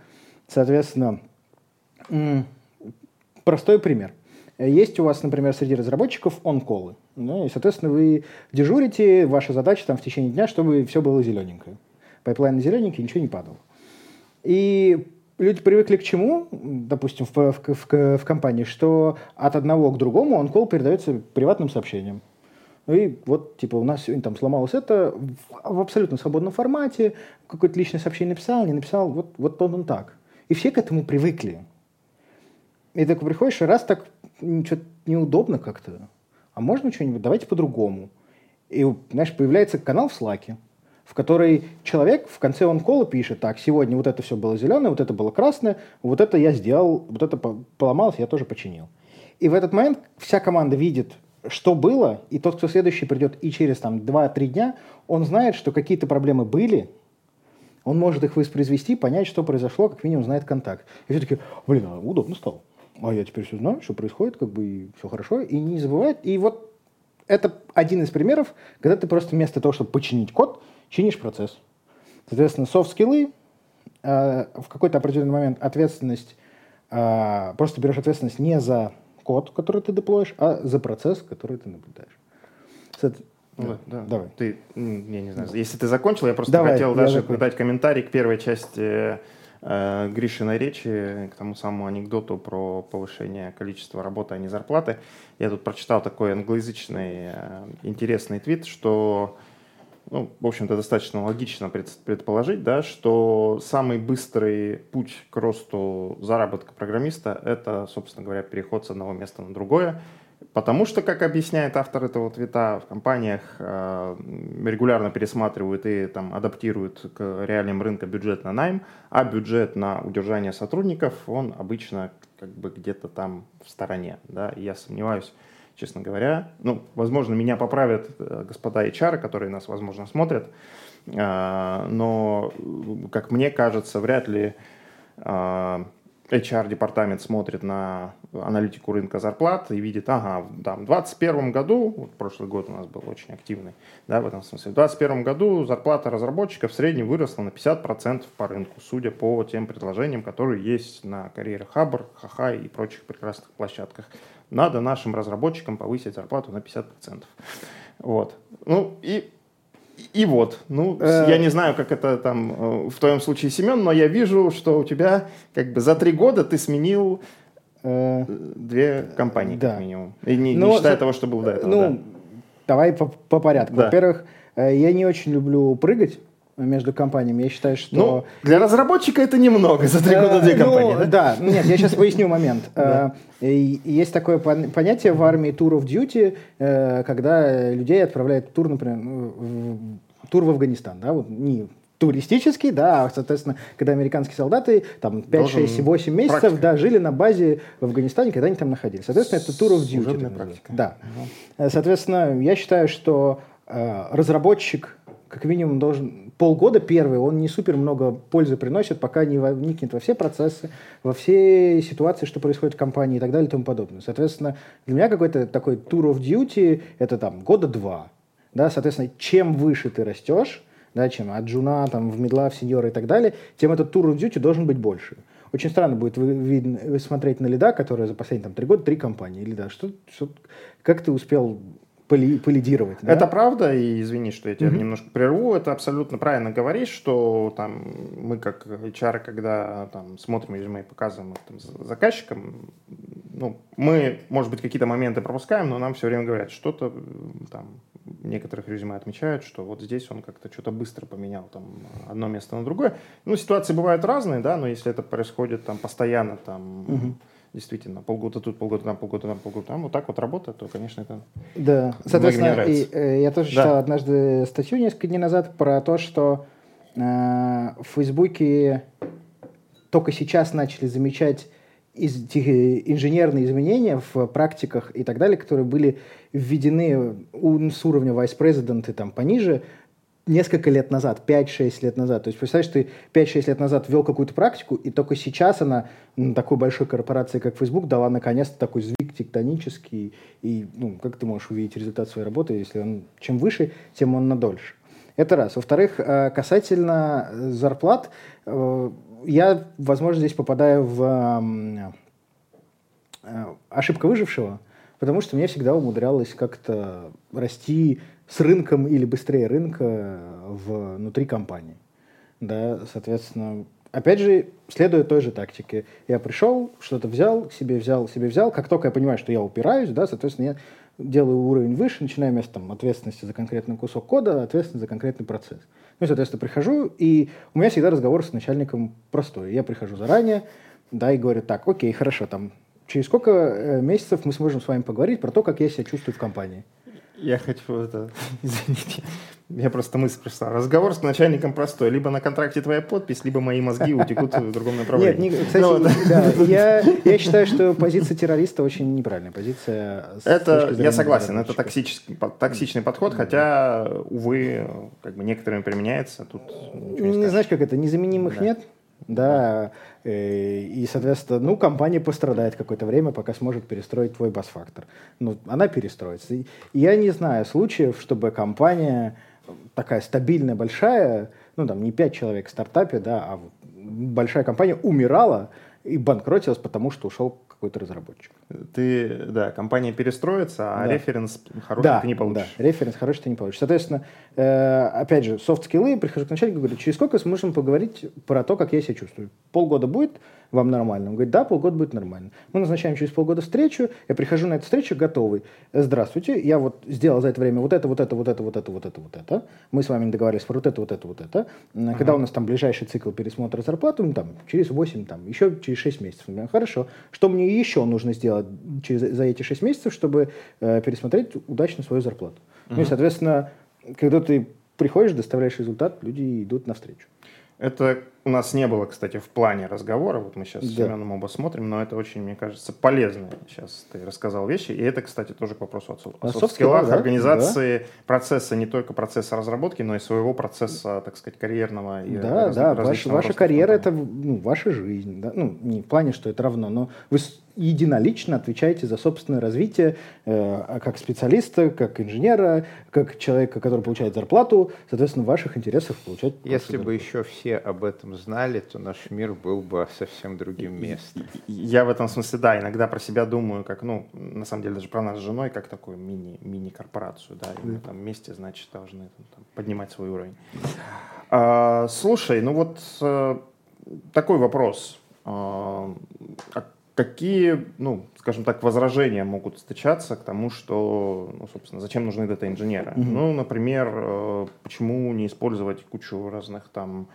Соответственно, простой пример. Есть у вас, например, среди разработчиков он-колы. Да, и, соответственно, вы дежурите, ваша задача там в течение дня, чтобы все было зелененькое. Пайплайн зелененький, ничего не падало. И люди привыкли к чему, допустим, в, в, в, в компании, что от одного к другому он-кол передается приватным сообщением. Ну и вот, типа, у нас сегодня там сломалось это в, в абсолютно свободном формате, какое-то личное сообщение написал, не написал, вот, вот он, он так. И все к этому привыкли. И так приходишь, и раз так что-то неудобно как-то, а можно что-нибудь, давайте по-другому. И, знаешь, появляется канал в Слаке, в который человек в конце он кола пишет, так, сегодня вот это все было зеленое, вот это было красное, вот это я сделал, вот это поломалось, я тоже починил. И в этот момент вся команда видит, что было, и тот, кто следующий придет и через там 2-3 дня, он знает, что какие-то проблемы были, он может их воспроизвести, понять, что произошло, как минимум знает контакт. И все таки блин, а удобно стало. А я теперь все знаю, что происходит, как бы и все хорошо, и не забывает. И вот это один из примеров, когда ты просто вместо того, чтобы починить код, чинишь процесс. Соответственно, софт-скиллы, э, в какой-то определенный момент ответственность, э, просто берешь ответственность не за код, который ты деплоишь, а за процесс, который ты наблюдаешь. Да, да. Давай. Ты, я не знаю, если ты закончил, я просто Давай, хотел даже закончу. дать комментарий к первой части э, Гришиной речи, к тому самому анекдоту про повышение количества работы, а не зарплаты. Я тут прочитал такой англоязычный э, интересный твит, что ну, в общем-то, достаточно логично предположить, да, что самый быстрый путь к росту заработка программиста – это, собственно говоря, переход с одного места на другое, потому что, как объясняет автор этого твита, в компаниях э, регулярно пересматривают и там, адаптируют к реалиям рынка бюджет на найм, а бюджет на удержание сотрудников, он обычно как бы где-то там в стороне. Да, я сомневаюсь, честно говоря. Ну, возможно, меня поправят э, господа HR, которые нас, возможно, смотрят. А, но, как мне кажется, вряд ли а, HR-департамент смотрит на аналитику рынка зарплат и видит, ага, там, в 2021 году, вот прошлый год у нас был очень активный, да, в этом смысле, в 2021 году зарплата разработчиков в среднем выросла на 50% по рынку, судя по тем предложениям, которые есть на карьере Хабр, Хаха и прочих прекрасных площадках. Надо нашим разработчикам повысить зарплату на 50%. Вот. Ну, и и вот, ну, э... я не знаю, как это там э, в твоем случае, Семен, но я вижу, что у тебя как бы за три года ты сменил э... две компании, да. как минимум. И не, ну, не считая за... того, что был до этого. Ну, да. давай по, по порядку. Да. Во-первых, я не очень люблю прыгать. Между компаниями. Я считаю, что... Ну, для разработчика это немного, за три года две ну, компании, да? Да, нет, я сейчас поясню момент. (laughs) Э, есть такое понятие в армии Tour of Duty, э, когда людей отправляют тур, например, тур в Афганистан, да, вот не туристический, да, а, соответственно, когда американские солдаты там 5, Должен 6, 8 месяцев, практика. да, жили на базе в Афганистане, когда они там находились. Соответственно, это тур of duty. практика. Да. Угу. Соответственно, я считаю, что э, разработчик как минимум должен полгода первый, он не супер много пользы приносит, пока не вникнет во все процессы, во все ситуации, что происходит в компании и так далее и тому подобное. Соответственно, для меня какой-то такой tour of duty это там года два. Да, соответственно, чем выше ты растешь, да, чем от джуна, там, в медла, в сеньора и так далее, тем этот тур of duty должен быть больше. Очень странно будет видно, смотреть на лида, которая за последние там, три года три компании. Или да, что, что, как ты успел поли, полидировать. Да? Это правда, и извини, что я тебя mm-hmm. немножко прерву, это абсолютно правильно говоришь, что там мы как HR, когда там смотрим резюме и показываем их там, заказчикам, ну, мы, может быть, какие-то моменты пропускаем, но нам все время говорят, что-то там некоторых резюме отмечают, что вот здесь он как-то что-то быстро поменял там одно место на другое. Ну, ситуации бывают разные, да, но если это происходит там постоянно, там, угу. Действительно, полгода тут, полгода там, полгода там, полгода там, вот так вот работает, то, конечно, это Да, соответственно, и, э, я тоже да. читал однажды статью несколько дней назад про то, что э, в Фейсбуке только сейчас начали замечать из, инженерные изменения в практиках и так далее, которые были введены с уровня vice-president и там пониже несколько лет назад, 5-6 лет назад. То есть, представляешь, ты 5-6 лет назад ввел какую-то практику, и только сейчас она на такой большой корпорации, как Facebook, дала наконец-то такой сдвиг тектонический. И, ну, как ты можешь увидеть результат своей работы, если он чем выше, тем он на дольше. Это раз. Во-вторых, э, касательно зарплат, э, я, возможно, здесь попадаю в э, ошибка выжившего, потому что мне всегда умудрялось как-то расти с рынком или быстрее рынка внутри компании. Да, соответственно, опять же, следуя той же тактике. Я пришел, что-то взял, себе взял, себе взял. Как только я понимаю, что я упираюсь, да, соответственно, я делаю уровень выше, начинаю вместо там, ответственности за конкретный кусок кода, ответственность за конкретный процесс. Ну, соответственно, прихожу, и у меня всегда разговор с начальником простой. Я прихожу заранее, да, и говорю, так, окей, хорошо, там, через сколько э, месяцев мы сможем с вами поговорить про то, как я себя чувствую в компании? Я хочу это... (laughs) Извините. Я просто мысль пришла. Разговор с начальником простой. Либо на контракте твоя подпись, либо мои мозги утекут в другом направлении. Нет, не, кстати, ну, да, (laughs) я, я считаю, что позиция террориста очень неправильная. Позиция... Это, я согласен, это токсический, токсичный подход, хотя, увы, как бы некоторыми применяется. Тут не, не знаешь, как это, незаменимых да. нет? Да, э, и, соответственно, ну, компания пострадает какое-то время, пока сможет перестроить твой бас-фактор. Ну, она перестроится. И я не знаю случаев, чтобы компания такая стабильная, большая, ну, там, не пять человек в стартапе, да, а большая компания умирала и банкротилась, потому что ушел какой-то разработчик. Ты, да, компания перестроится, а да. референс хороший да, ты не получишь. Да, референс хороший ты не получишь. Соответственно, э, опять же, софт-скиллы, прихожу к начальнику, говорю, через сколько сможем поговорить про то, как я себя чувствую? Полгода будет, вам нормально? Он говорит, да, полгода будет нормально. Мы назначаем через полгода встречу, я прихожу на эту встречу готовый. Здравствуйте, я вот сделал за это время вот это, вот это, вот это, вот это, вот это, вот это. Мы с вами договорились про вот это, вот это, вот это. Uh-huh. Когда у нас там ближайший цикл пересмотра зарплаты, ну, там, через 8, там, еще через 6 месяцев. Хорошо. Что мне еще нужно сделать через, за эти 6 месяцев, чтобы э, пересмотреть удачно свою зарплату? Uh-huh. Ну и, соответственно, когда ты приходишь, доставляешь результат, люди идут навстречу. Это у нас не было, кстати, в плане разговора. Вот мы сейчас да. с Семеном оба смотрим, но это очень, мне кажется, полезно. Сейчас ты рассказал вещи. И это, кстати, тоже к вопросу о, о софт-скиллах, да? организации да. процесса, не только процесса разработки, но и своего процесса, так сказать, карьерного. И да, раз, да. Ваш, ваша карьера – это ну, ваша жизнь. Да? Ну, не в плане, что это равно, но вы единолично отвечаете за собственное развитие э, как специалиста, как инженера, как человека, который получает зарплату. Соответственно, в ваших интересах получать Если бы еще все об этом знали, то наш мир был бы совсем другим местом. Я в этом смысле, да, иногда про себя думаю, как, ну, на самом деле даже про нас с женой, как такую мини, мини-корпорацию, да, и мы там вместе, значит, должны там, поднимать свой уровень. А, слушай, ну вот а, такой вопрос. А, какие, ну, скажем так, возражения могут встречаться к тому, что, ну, собственно, зачем нужны дата-инженеры? Mm-hmm. Ну, например, э, почему не использовать кучу разных там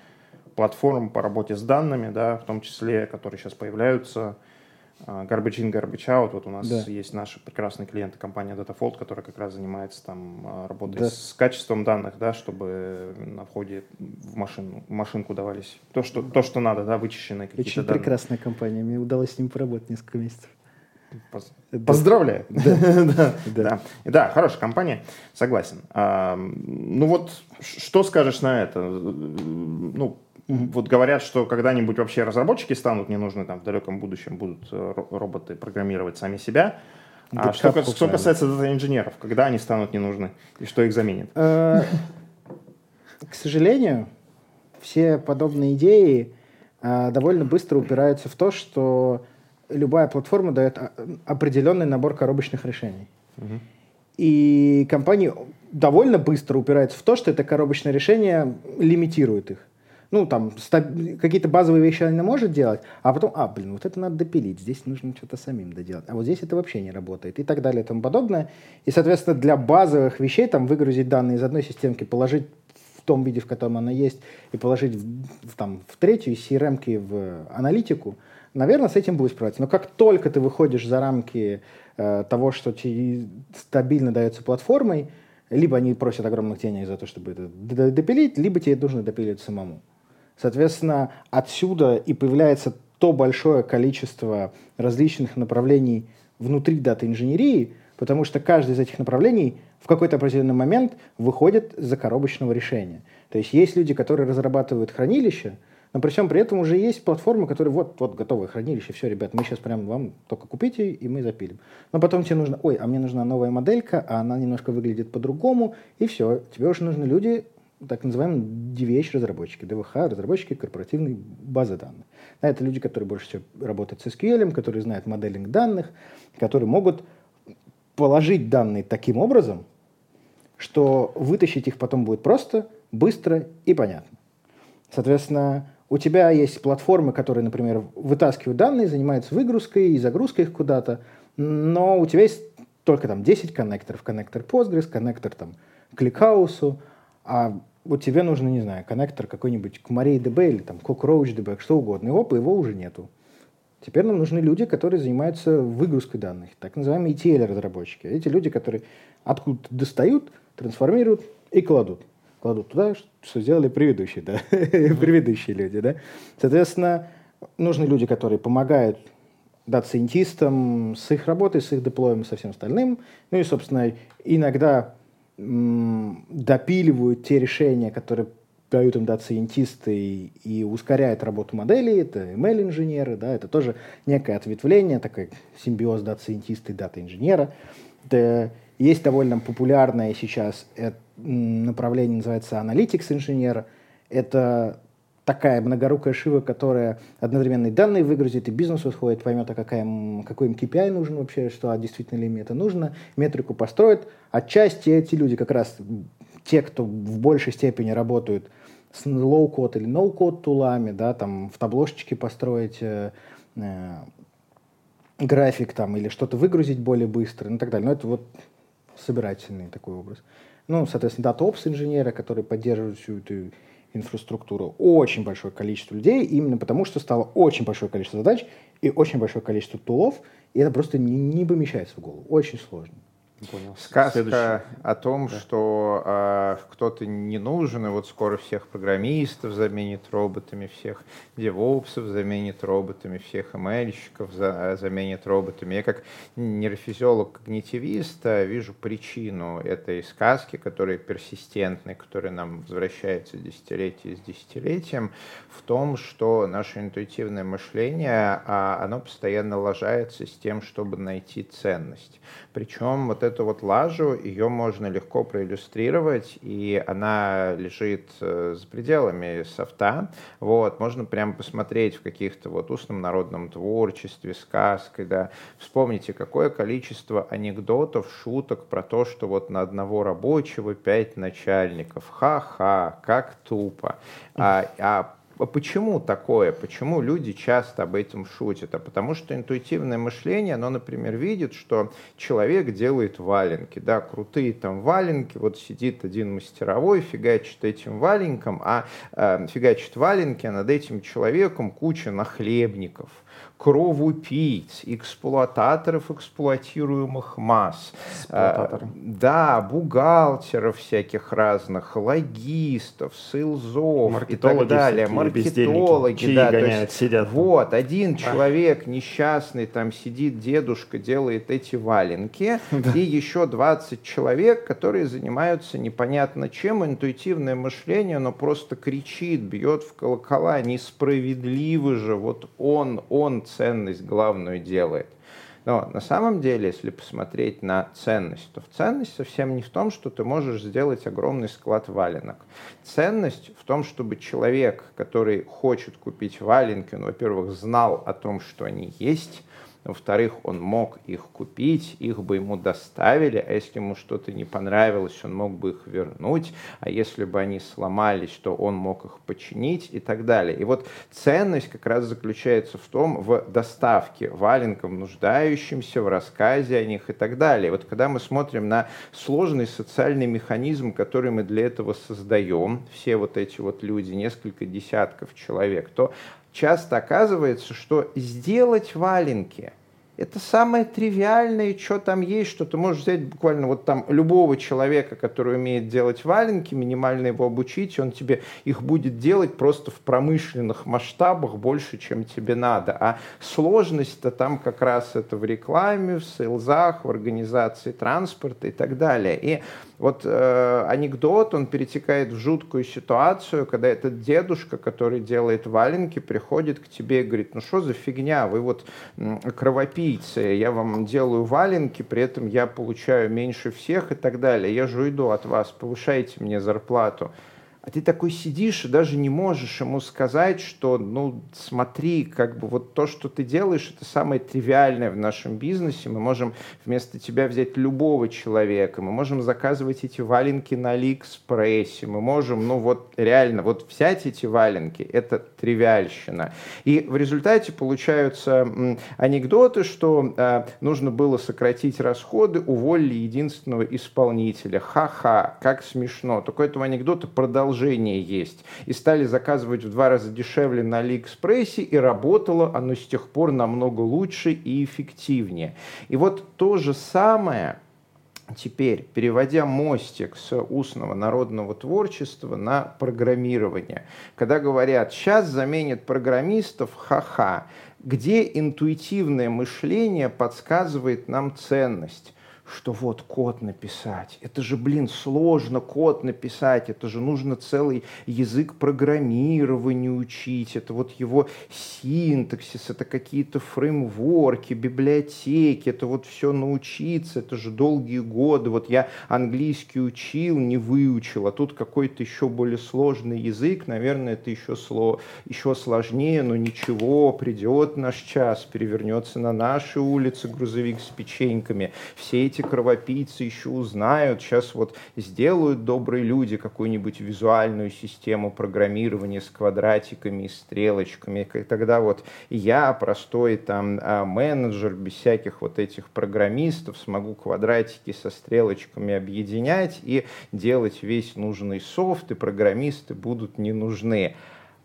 платформ по работе с данными, да, в том числе, которые сейчас появляются, garbage in, garbage out. Вот у нас да. есть наши прекрасные клиенты, компания Datafold, которая как раз занимается там а, работой да. с качеством данных, да, чтобы на входе в машину, в машинку давались то, что, то, что надо, да, вычищенные какие-то Очень данные. прекрасная компания, мне удалось с ним поработать несколько месяцев. Поздравляю. (laughs) (laughs) Да. да. да. хорошая компания, согласен. А, ну вот, что скажешь на это? Ну, Угу. Вот говорят, что когда-нибудь вообще разработчики станут не нужны, там в далеком будущем будут э, роботы программировать сами себя. а что, что касается дата-инженеров, когда они станут не нужны и что их заменит? Э, к сожалению, все подобные идеи э, довольно быстро упираются в то, что любая платформа дает определенный набор коробочных решений. Угу. И компании довольно быстро упираются в то, что это коробочное решение лимитирует их ну, там, какие-то базовые вещи она может делать, а потом, а, блин, вот это надо допилить, здесь нужно что-то самим доделать, а вот здесь это вообще не работает и так далее и тому подобное. И, соответственно, для базовых вещей, там, выгрузить данные из одной системки, положить в том виде, в котором она есть, и положить в, там, в третью из CRM в аналитику, наверное, с этим будет справиться. Но как только ты выходишь за рамки э, того, что тебе стабильно дается платформой, либо они просят огромных денег за то, чтобы это допилить, либо тебе нужно допилить самому. Соответственно, отсюда и появляется то большое количество различных направлений внутри дата-инженерии, потому что каждое из этих направлений в какой-то определенный момент выходит за коробочного решения. То есть есть люди, которые разрабатывают хранилище, но при всем при этом уже есть платформы, которые вот, вот готовое хранилище, все, ребят, мы сейчас прям вам только купите, и мы запилим. Но потом тебе нужно, ой, а мне нужна новая моделька, а она немножко выглядит по-другому, и все, тебе уже нужны люди, так называемые DVH-разработчики, ДВХ, разработчики корпоративной базы данных. Да, это люди, которые больше всего работают с SQL, которые знают моделинг данных, которые могут положить данные таким образом, что вытащить их потом будет просто, быстро и понятно. Соответственно, у тебя есть платформы, которые, например, вытаскивают данные, занимаются выгрузкой и загрузкой их куда-то, но у тебя есть только там 10 коннекторов. Коннектор Postgres, коннектор там ClickHouse, а вот тебе нужно, не знаю, коннектор какой-нибудь к MariaDB или там CockroachDB, что угодно, и оп, его уже нету. Теперь нам нужны люди, которые занимаются выгрузкой данных, так называемые ETL-разработчики. Эти люди, которые откуда-то достают, трансформируют и кладут. Кладут туда, что сделали предыдущие, да? (laughs) предыдущие люди. Да? Соответственно, нужны люди, которые помогают дата-сайентистам с их работой, с их деплоем со всем остальным. Ну и, собственно, иногда допиливают те решения, которые дают им дата-сайентисты и, и ускоряют работу моделей, это ML-инженеры, да, это тоже некое ответвление, такой симбиоз дата-сайентиста и дата-инженера. Есть довольно популярное сейчас направление, называется Analytics-инженера. Это такая многорукая шива, которая одновременно и данные выгрузит, и бизнес усвоит, поймет, а какая, какой им KPI нужен вообще, что а действительно ли им это нужно, метрику построит. Отчасти эти люди как раз те, кто в большей степени работают с low-code или no-code тулами, да, там в Tableau шечке построить э, э, график там или что-то выгрузить более быстро ну, и так далее. Но это вот собирательный такой образ. Ну, соответственно, DataOps инженеры, которые поддерживают всю эту инфраструктуру очень большое количество людей, именно потому что стало очень большое количество задач и очень большое количество тулов, и это просто не, не помещается в голову. Очень сложно. Понял. Сказка Следующий. о том, да. что э, кто-то не нужен, и вот скоро всех программистов заменит роботами, всех девопсов заменит роботами, всех ML-щиков за, заменит роботами. Я как нейрофизиолог-когнитивист вижу причину этой сказки, которая персистентная, которая нам возвращается десятилетие с десятилетием, в том, что наше интуитивное мышление, а, оно постоянно ложается с тем, чтобы найти ценность. Причем вот эту вот лажу, ее можно легко проиллюстрировать, и она лежит э, за пределами софта. Вот, можно прямо посмотреть в каких-то вот устном народном творчестве, сказкой, да. Вспомните, какое количество анекдотов, шуток про то, что вот на одного рабочего пять начальников. Ха-ха, как тупо. А, а почему такое? Почему люди часто об этом шутят? А потому что интуитивное мышление, оно, например, видит, что человек делает валенки, да, крутые там валенки, вот сидит один мастеровой, фигачит этим валенком, а э, фигачит валенки, а над этим человеком куча нахлебников – кровопийц, эксплуататоров эксплуатируемых масс, э, да, бухгалтеров всяких разных, логистов, сейлзов и так далее, маркетологи, да, гоняют, есть, сидят. Вот, один человек несчастный там сидит, дедушка делает эти валенки, (laughs) да. и еще 20 человек, которые занимаются непонятно чем, интуитивное мышление, оно просто кричит, бьет в колокола, несправедливо же, вот он, он ценность главную делает. Но на самом деле, если посмотреть на ценность, то ценность совсем не в том, что ты можешь сделать огромный склад валенок. Ценность в том, чтобы человек, который хочет купить валенки, он, во-первых, знал о том, что они есть, во-вторых, он мог их купить, их бы ему доставили, а если ему что-то не понравилось, он мог бы их вернуть, а если бы они сломались, то он мог их починить и так далее. И вот ценность как раз заключается в том, в доставке валенков нуждающимся, в рассказе о них и так далее. Вот когда мы смотрим на сложный социальный механизм, который мы для этого создаем, все вот эти вот люди, несколько десятков человек, то часто оказывается, что сделать валенки – это самое тривиальное, что там есть, что ты можешь взять буквально вот там любого человека, который умеет делать валенки, минимально его обучить, он тебе их будет делать просто в промышленных масштабах больше, чем тебе надо. А сложность-то там как раз это в рекламе, в сейлзах, в организации транспорта и так далее. И вот э, анекдот, он перетекает в жуткую ситуацию, когда этот дедушка, который делает валенки, приходит к тебе и говорит, ну что за фигня, вы вот кровопийцы, я вам делаю валенки, при этом я получаю меньше всех и так далее, я же уйду от вас, повышайте мне зарплату а ты такой сидишь и даже не можешь ему сказать, что, ну, смотри, как бы вот то, что ты делаешь, это самое тривиальное в нашем бизнесе. Мы можем вместо тебя взять любого человека, мы можем заказывать эти валенки на Алиэкспрессе, мы можем, ну, вот реально, вот взять эти валенки, это тривиальщина. И в результате получаются анекдоты, что э, нужно было сократить расходы, уволили единственного исполнителя. Ха-ха, как смешно. Только этого анекдота продолжение продолжение есть. И стали заказывать в два раза дешевле на Алиэкспрессе, и работало оно с тех пор намного лучше и эффективнее. И вот то же самое Теперь, переводя мостик с устного народного творчества на программирование. Когда говорят, сейчас заменят программистов, ха-ха, где интуитивное мышление подсказывает нам ценность? Что вот код написать. Это же, блин, сложно код написать, это же нужно целый язык программирования учить, это вот его синтаксис, это какие-то фреймворки, библиотеки, это вот все научиться, это же долгие годы. Вот я английский учил, не выучил, а тут какой-то еще более сложный язык, наверное, это еще, сло, еще сложнее, но ничего, придет наш час, перевернется на наши улицы грузовик с печеньками. Все эти эти кровопийцы еще узнают, сейчас вот сделают добрые люди какую-нибудь визуальную систему программирования с квадратиками и стрелочками, тогда вот я, простой там а, менеджер, без всяких вот этих программистов, смогу квадратики со стрелочками объединять и делать весь нужный софт, и программисты будут не нужны.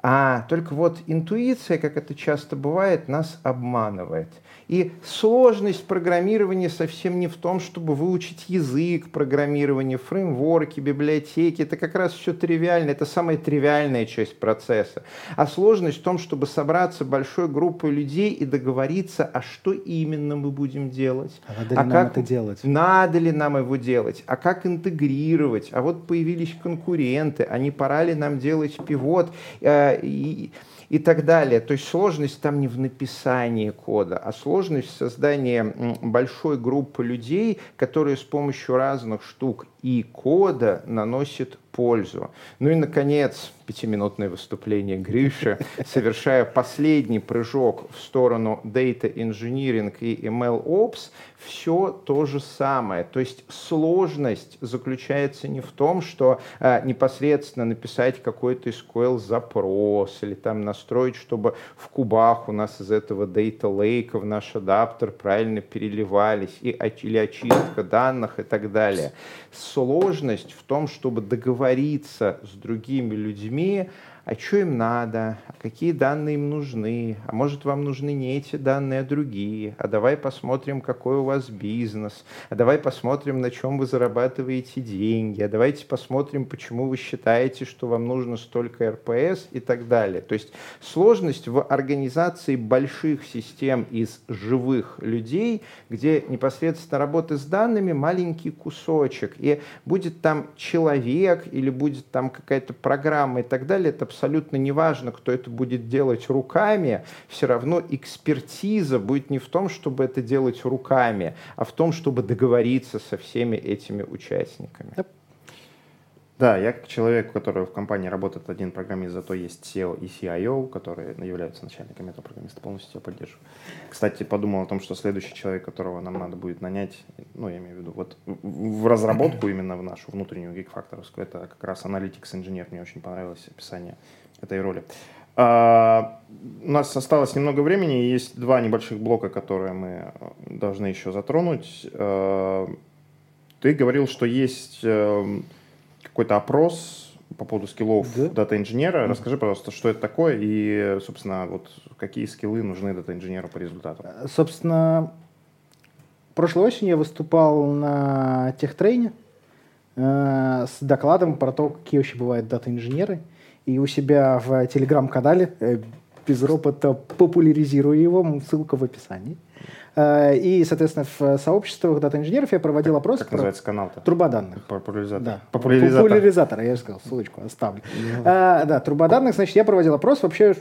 А только вот интуиция, как это часто бывает, нас обманывает – и сложность программирования совсем не в том, чтобы выучить язык программирования, фреймворки, библиотеки. Это как раз все тривиально, это самая тривиальная часть процесса. А сложность в том, чтобы собраться большой группой людей и договориться, а что именно мы будем делать. А надо ли а нам как, это делать? Надо ли нам его делать? А как интегрировать? А вот появились конкуренты, а не пора ли нам делать пивот? Э, и, и так далее. То есть сложность там не в написании кода, а сложность в создании большой группы людей, которые с помощью разных штук и кода наносят пользу. Ну и, наконец, пятиминутное выступление Гриши, совершая последний прыжок в сторону Data Engineering и ML Ops, все то же самое. То есть сложность заключается не в том, что а, непосредственно написать какой-то SQL запрос или там настроить, чтобы в кубах у нас из этого Data Lake в наш адаптер правильно переливались и, или очистка данных и так далее. Сложность в том, чтобы договориться с другими людьми а что им надо, а какие данные им нужны, а может вам нужны не эти данные, а другие, а давай посмотрим, какой у вас бизнес, а давай посмотрим, на чем вы зарабатываете деньги, а давайте посмотрим, почему вы считаете, что вам нужно столько РПС и так далее. То есть сложность в организации больших систем из живых людей, где непосредственно работа с данными маленький кусочек, и будет там человек или будет там какая-то программа и так далее, это абсолютно неважно, кто это будет делать руками, все равно экспертиза будет не в том, чтобы это делать руками, а в том, чтобы договориться со всеми этими участниками. Да, я как человек, у которого в компании работает один программист, зато есть SEO и CIO, которые являются начальниками этого программиста, полностью я поддерживаю. Кстати, подумал о том, что следующий человек, которого нам надо будет нанять, ну, я имею в виду, вот в разработку именно в нашу внутреннюю гигфакторовскую, это как раз аналитикс инженер, мне очень понравилось описание этой роли. А, у нас осталось немного времени, есть два небольших блока, которые мы должны еще затронуть. А, ты говорил, что есть эм, какой-то опрос по поводу скиллов да? дата-инженера. Расскажи, пожалуйста, что это такое и, собственно, вот какие скиллы нужны дата-инженеру по результату? Собственно, прошлой осенью я выступал на техтрейне э, с докладом про то, какие вообще бывают дата-инженеры. И у себя в телеграм-канале э, без ропота популяризирую его, ссылка в описании. Э, и, соответственно, в сообществах дата-инженеров я проводил опрос. Как, как называется канал-то? Труба данных. Популяризатор. Да. Популяризатор. Популяризатор, я же сказал, ссылочку оставлю. А, да, труба данных, значит, я проводил опрос вообще,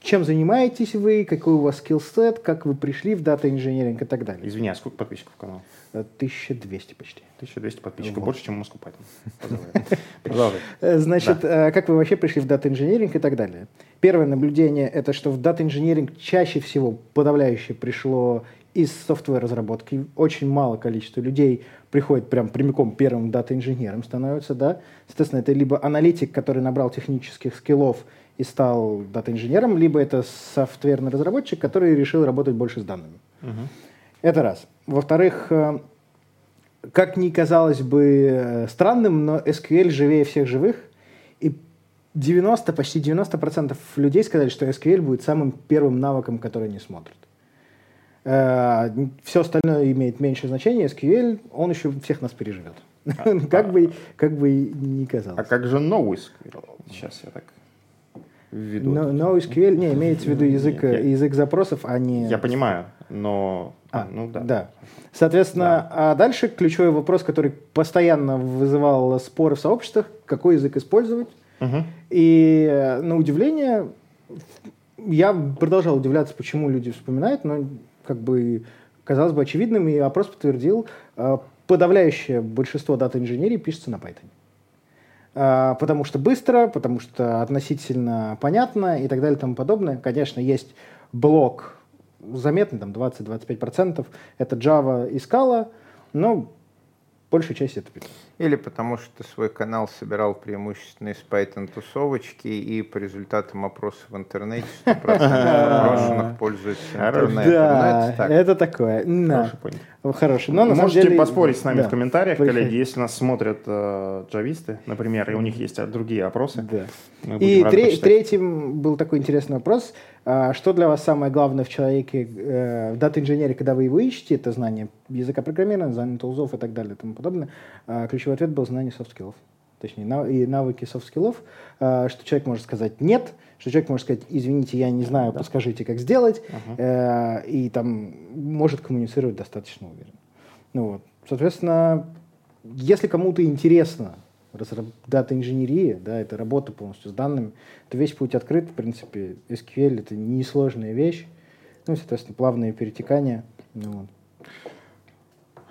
чем занимаетесь вы, какой у вас скиллсет, как вы пришли в дата-инженеринг и так далее. Извини, а сколько подписчиков канал? 1200 почти. 1200 подписчиков, вот. больше, чем Moscow (laughs) Python. Значит, да. как вы вообще пришли в дата-инженеринг и так далее? Первое наблюдение – это что в дата-инженеринг чаще всего подавляющее пришло из софтвер-разработки. Очень мало количества людей приходит прям прямиком первым дата-инженером становится, да. Соответственно, это либо аналитик, который набрал технических скиллов и стал дата-инженером, либо это софтверный разработчик, который решил работать больше с данными. Угу. Это раз. Во-вторых, э, как ни казалось бы э, странным, но SQL живее всех живых, и 90, почти 90% людей сказали, что SQL будет самым первым навыком, который они смотрят. Э, Все остальное имеет меньшее значение. SQL, он еще всех нас переживет. А, (laughs) как, а, бы, как бы ни казалось. А как же NoSQL? Сейчас я так введу. No, NoSQL, не, имеется в виду (laughs) язык, язык запросов, а не... Я понимаю, но а, ну да. Да. Соответственно, да. а дальше ключевой вопрос, который постоянно вызывал споры в сообществах, какой язык использовать. Угу. И э, на удивление, я продолжал удивляться, почему люди вспоминают, но как бы казалось бы очевидным, и опрос подтвердил, э, подавляющее большинство дата-инженерии пишется на Python. Э, потому что быстро, потому что относительно понятно и так далее и тому подобное. Конечно, есть блок заметный, там 20-25%, это Java и Scala, но большая часть это Python. Или потому что ты свой канал собирал преимущественно из Python тусовочки и по результатам опросов в интернете 100% опрошенных (laughs) пользуются интернетом. Да, ну, это такое. Хороший Но Можете поспорить с нами в комментариях, коллеги, если нас смотрят э, джависты, например, и у них есть другие опросы. И третьим был такой интересный вопрос. А что для вас самое главное в человеке, э, в дата-инженере, когда вы его ищете, это знание языка программирования, знание тулзов и так далее и тому подобное. А ключевой ответ был знание софт-скиллов. Точнее, и навыки софт-скиллов, а, что человек может сказать «нет», что человек может сказать «извините, я не знаю, да. подскажите, как сделать», uh -huh. и там может коммуницировать достаточно уверенно. Ну, вот. Соответственно, если кому-то интересно дата-инженерия, да, это работа полностью с данными, то весь путь открыт, в принципе, SQL это несложная вещь, ну, соответственно, плавные перетекания. Ну, вот.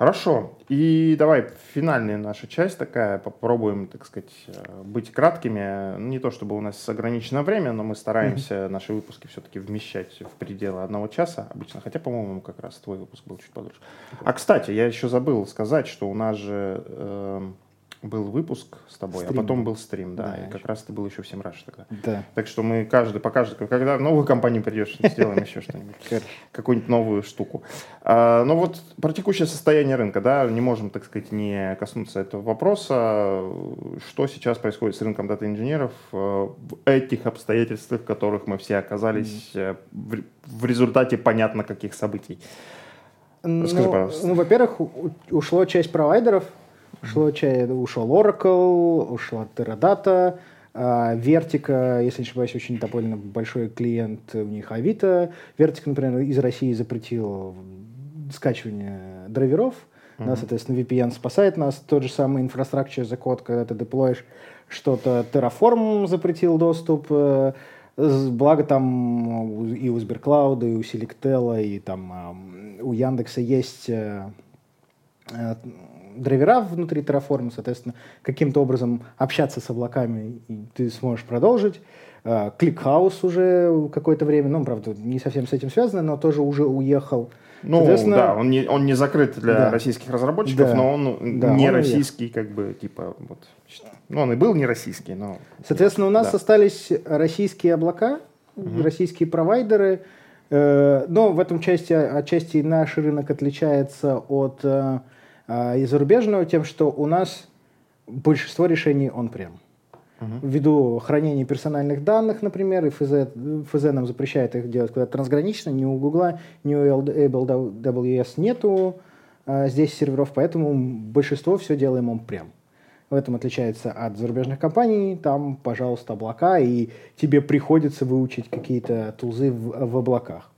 Хорошо. И давай финальная наша часть такая. Попробуем, так сказать, э, быть краткими. Не то чтобы у нас ограничено время, но мы стараемся mm-hmm. наши выпуски все-таки вмещать в пределы одного часа обычно. Хотя, по-моему, как раз твой выпуск был чуть подольше. А, кстати, я еще забыл сказать, что у нас же... Э, был выпуск с тобой, стрим. а потом был стрим, да, да и как раз ты был еще всем раш тогда. Да. Так что мы каждый по каждому, когда новую компанию придешь, сделаем еще что-нибудь, (laughs) какую-нибудь новую штуку. А, но вот про текущее состояние рынка, да, не можем, так сказать, не коснуться этого вопроса. Что сейчас происходит с рынком дата-инженеров э, в этих обстоятельствах, в которых мы все оказались э, в результате понятно каких событий? Расскажи, ну, пожалуйста. Ну, во-первых, ушло часть провайдеров, Ушло, ушел Oracle, ушла Teradata, Вертика, если не ошибаюсь, очень довольно большой клиент у них Авито. Вертика, например, из России запретил скачивание драйверов. Mm-hmm. Да, соответственно, VPN спасает нас. Тот же самый инфраструктура за код, когда ты деплоишь что-то, Terraform запретил доступ. Э, благо там и у Сберклауда, и у Selectel, и там у Яндекса есть э, э, драйвера внутри Terraform, соответственно, каким-то образом общаться с облаками, и ты сможешь продолжить. А, уже какое-то время, ну, правда, не совсем с этим связано, но тоже уже уехал. Ну, да, он не, он не закрыт для да. российских разработчиков, да. но он да, не он российский, уехал. как бы, типа, вот. Ну, он и был не российский, но... Соответственно, у нас да. остались российские облака, угу. российские провайдеры, э, но в этом части, отчасти наш рынок отличается от э, а, и зарубежного тем, что у нас большинство решений он-прем. Uh-huh. Ввиду хранения персональных данных, например, и ФЗ, ФЗ нам запрещает их делать куда-то трансгранично, ни у Гугла, ни у AWS нету а, здесь серверов, поэтому большинство все делаем он-прем. В этом отличается от зарубежных компаний. Там, пожалуйста, облака, и тебе приходится выучить какие-то тулзы в, в облаках.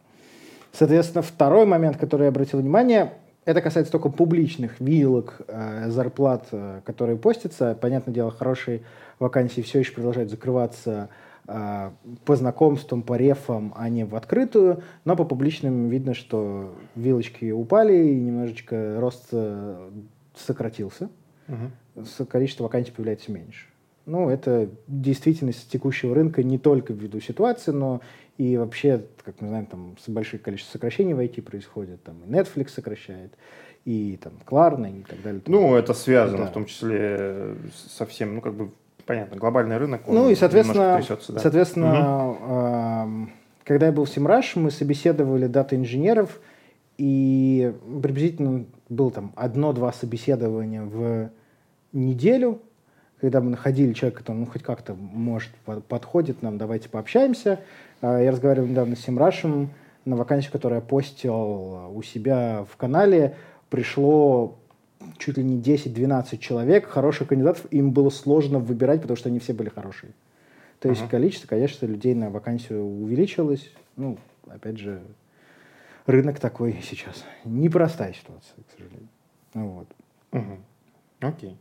Соответственно, второй момент, который я обратил внимание, это касается только публичных вилок, э, зарплат, э, которые постятся. Понятное дело, хорошие вакансии все еще продолжают закрываться э, по знакомствам, по рефам, а не в открытую. Но по публичным видно, что вилочки упали и немножечко рост сократился. Угу. Количество вакансий появляется меньше. Ну, это действительность текущего рынка не только ввиду ситуации, но и вообще, как мы знаем, там большое количество сокращений в IT происходит, там и Netflix сокращает, и там Klarna и так далее. Ну, это связано да. в том числе со всем, ну, как бы, понятно, глобальный рынок, Ну, и, соответственно, трясется, да. соответственно угу. э, когда я был в Симраш, мы собеседовали дата-инженеров, и приблизительно было там одно-два собеседования в неделю, когда мы находили человека, который ну, хоть как-то может подходит нам, давайте пообщаемся. А, я разговаривал недавно с Симрашем на вакансию, которую я постил у себя в канале. Пришло чуть ли не 10-12 человек, хороших кандидатов, им было сложно выбирать, потому что они все были хорошие. То есть uh-huh. количество, конечно, людей на вакансию увеличилось. Ну, опять же, рынок такой сейчас. Непростая ситуация, к сожалению. Вот. Угу. Окей.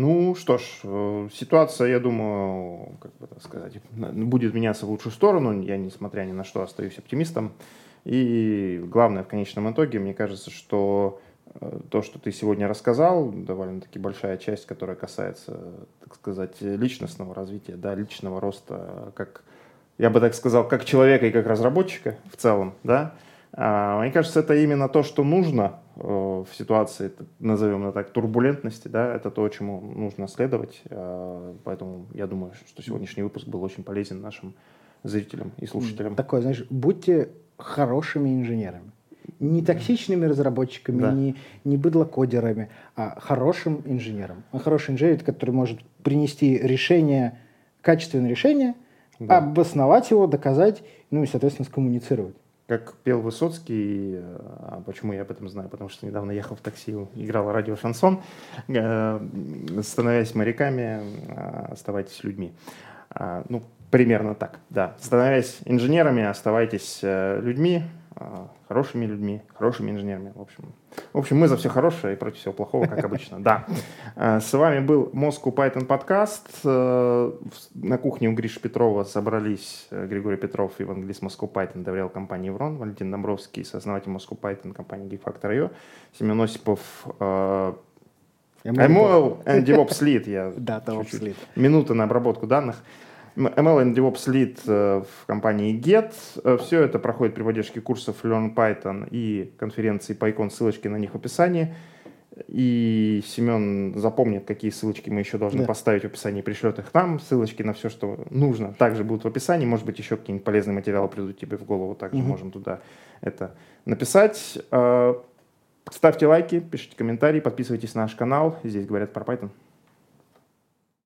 Ну что ж, э, ситуация, я думаю, как бы так сказать, будет меняться в лучшую сторону. Я, несмотря ни на что, остаюсь оптимистом. И главное, в конечном итоге, мне кажется, что э, то, что ты сегодня рассказал, довольно-таки большая часть, которая касается, так сказать, личностного развития, да, личного роста, как, я бы так сказал, как человека и как разработчика в целом, да, мне кажется, это именно то, что нужно э, в ситуации, назовем это так, турбулентности, да, это то, чему нужно следовать. А, поэтому я думаю, что сегодняшний выпуск был очень полезен нашим зрителям и слушателям. Такое, знаешь, будьте хорошими инженерами. Не токсичными разработчиками, да. не, не быдлокодерами, а хорошим инженером. А хороший инженер, который может принести решение, качественное решение, да. обосновать его, доказать, ну и, соответственно, скоммуницировать. Как пел Высоцкий, а почему я об этом знаю? Потому что недавно ехал в такси, играл радио «Шансон», э, становясь моряками, а, оставайтесь людьми. А, ну, примерно так, да. Становясь инженерами, оставайтесь э, людьми, хорошими людьми, хорошими инженерами. В общем, в общем, мы за все хорошее и против всего плохого, как обычно. Да. А, с вами был Moscow Python подкаст. Э, на кухне у Гриши Петрова собрались э, Григорий Петров, евангелист Moscow Python, доверял компании Врон, Валентин Домбровский, сооснователь Moscow Python компании Gigfactor.io, Семен Осипов, э, ML and DevOps Lead. Я (laughs) да, DevOps Lead. Минута на обработку данных. ML and DevOps Lead э, в компании Get. Э, Все это проходит при поддержке курсов Learn Python и конференции PyCon. Ссылочки на них в описании. И Семен запомнит, какие ссылочки мы еще должны да. поставить в описании, пришлет их там. Ссылочки на все, что нужно, также будут в описании. Может быть, еще какие-нибудь полезные материалы придут тебе в голову, также угу. можем туда это написать. Э, ставьте лайки, пишите комментарии, подписывайтесь на наш канал. Здесь говорят про Python.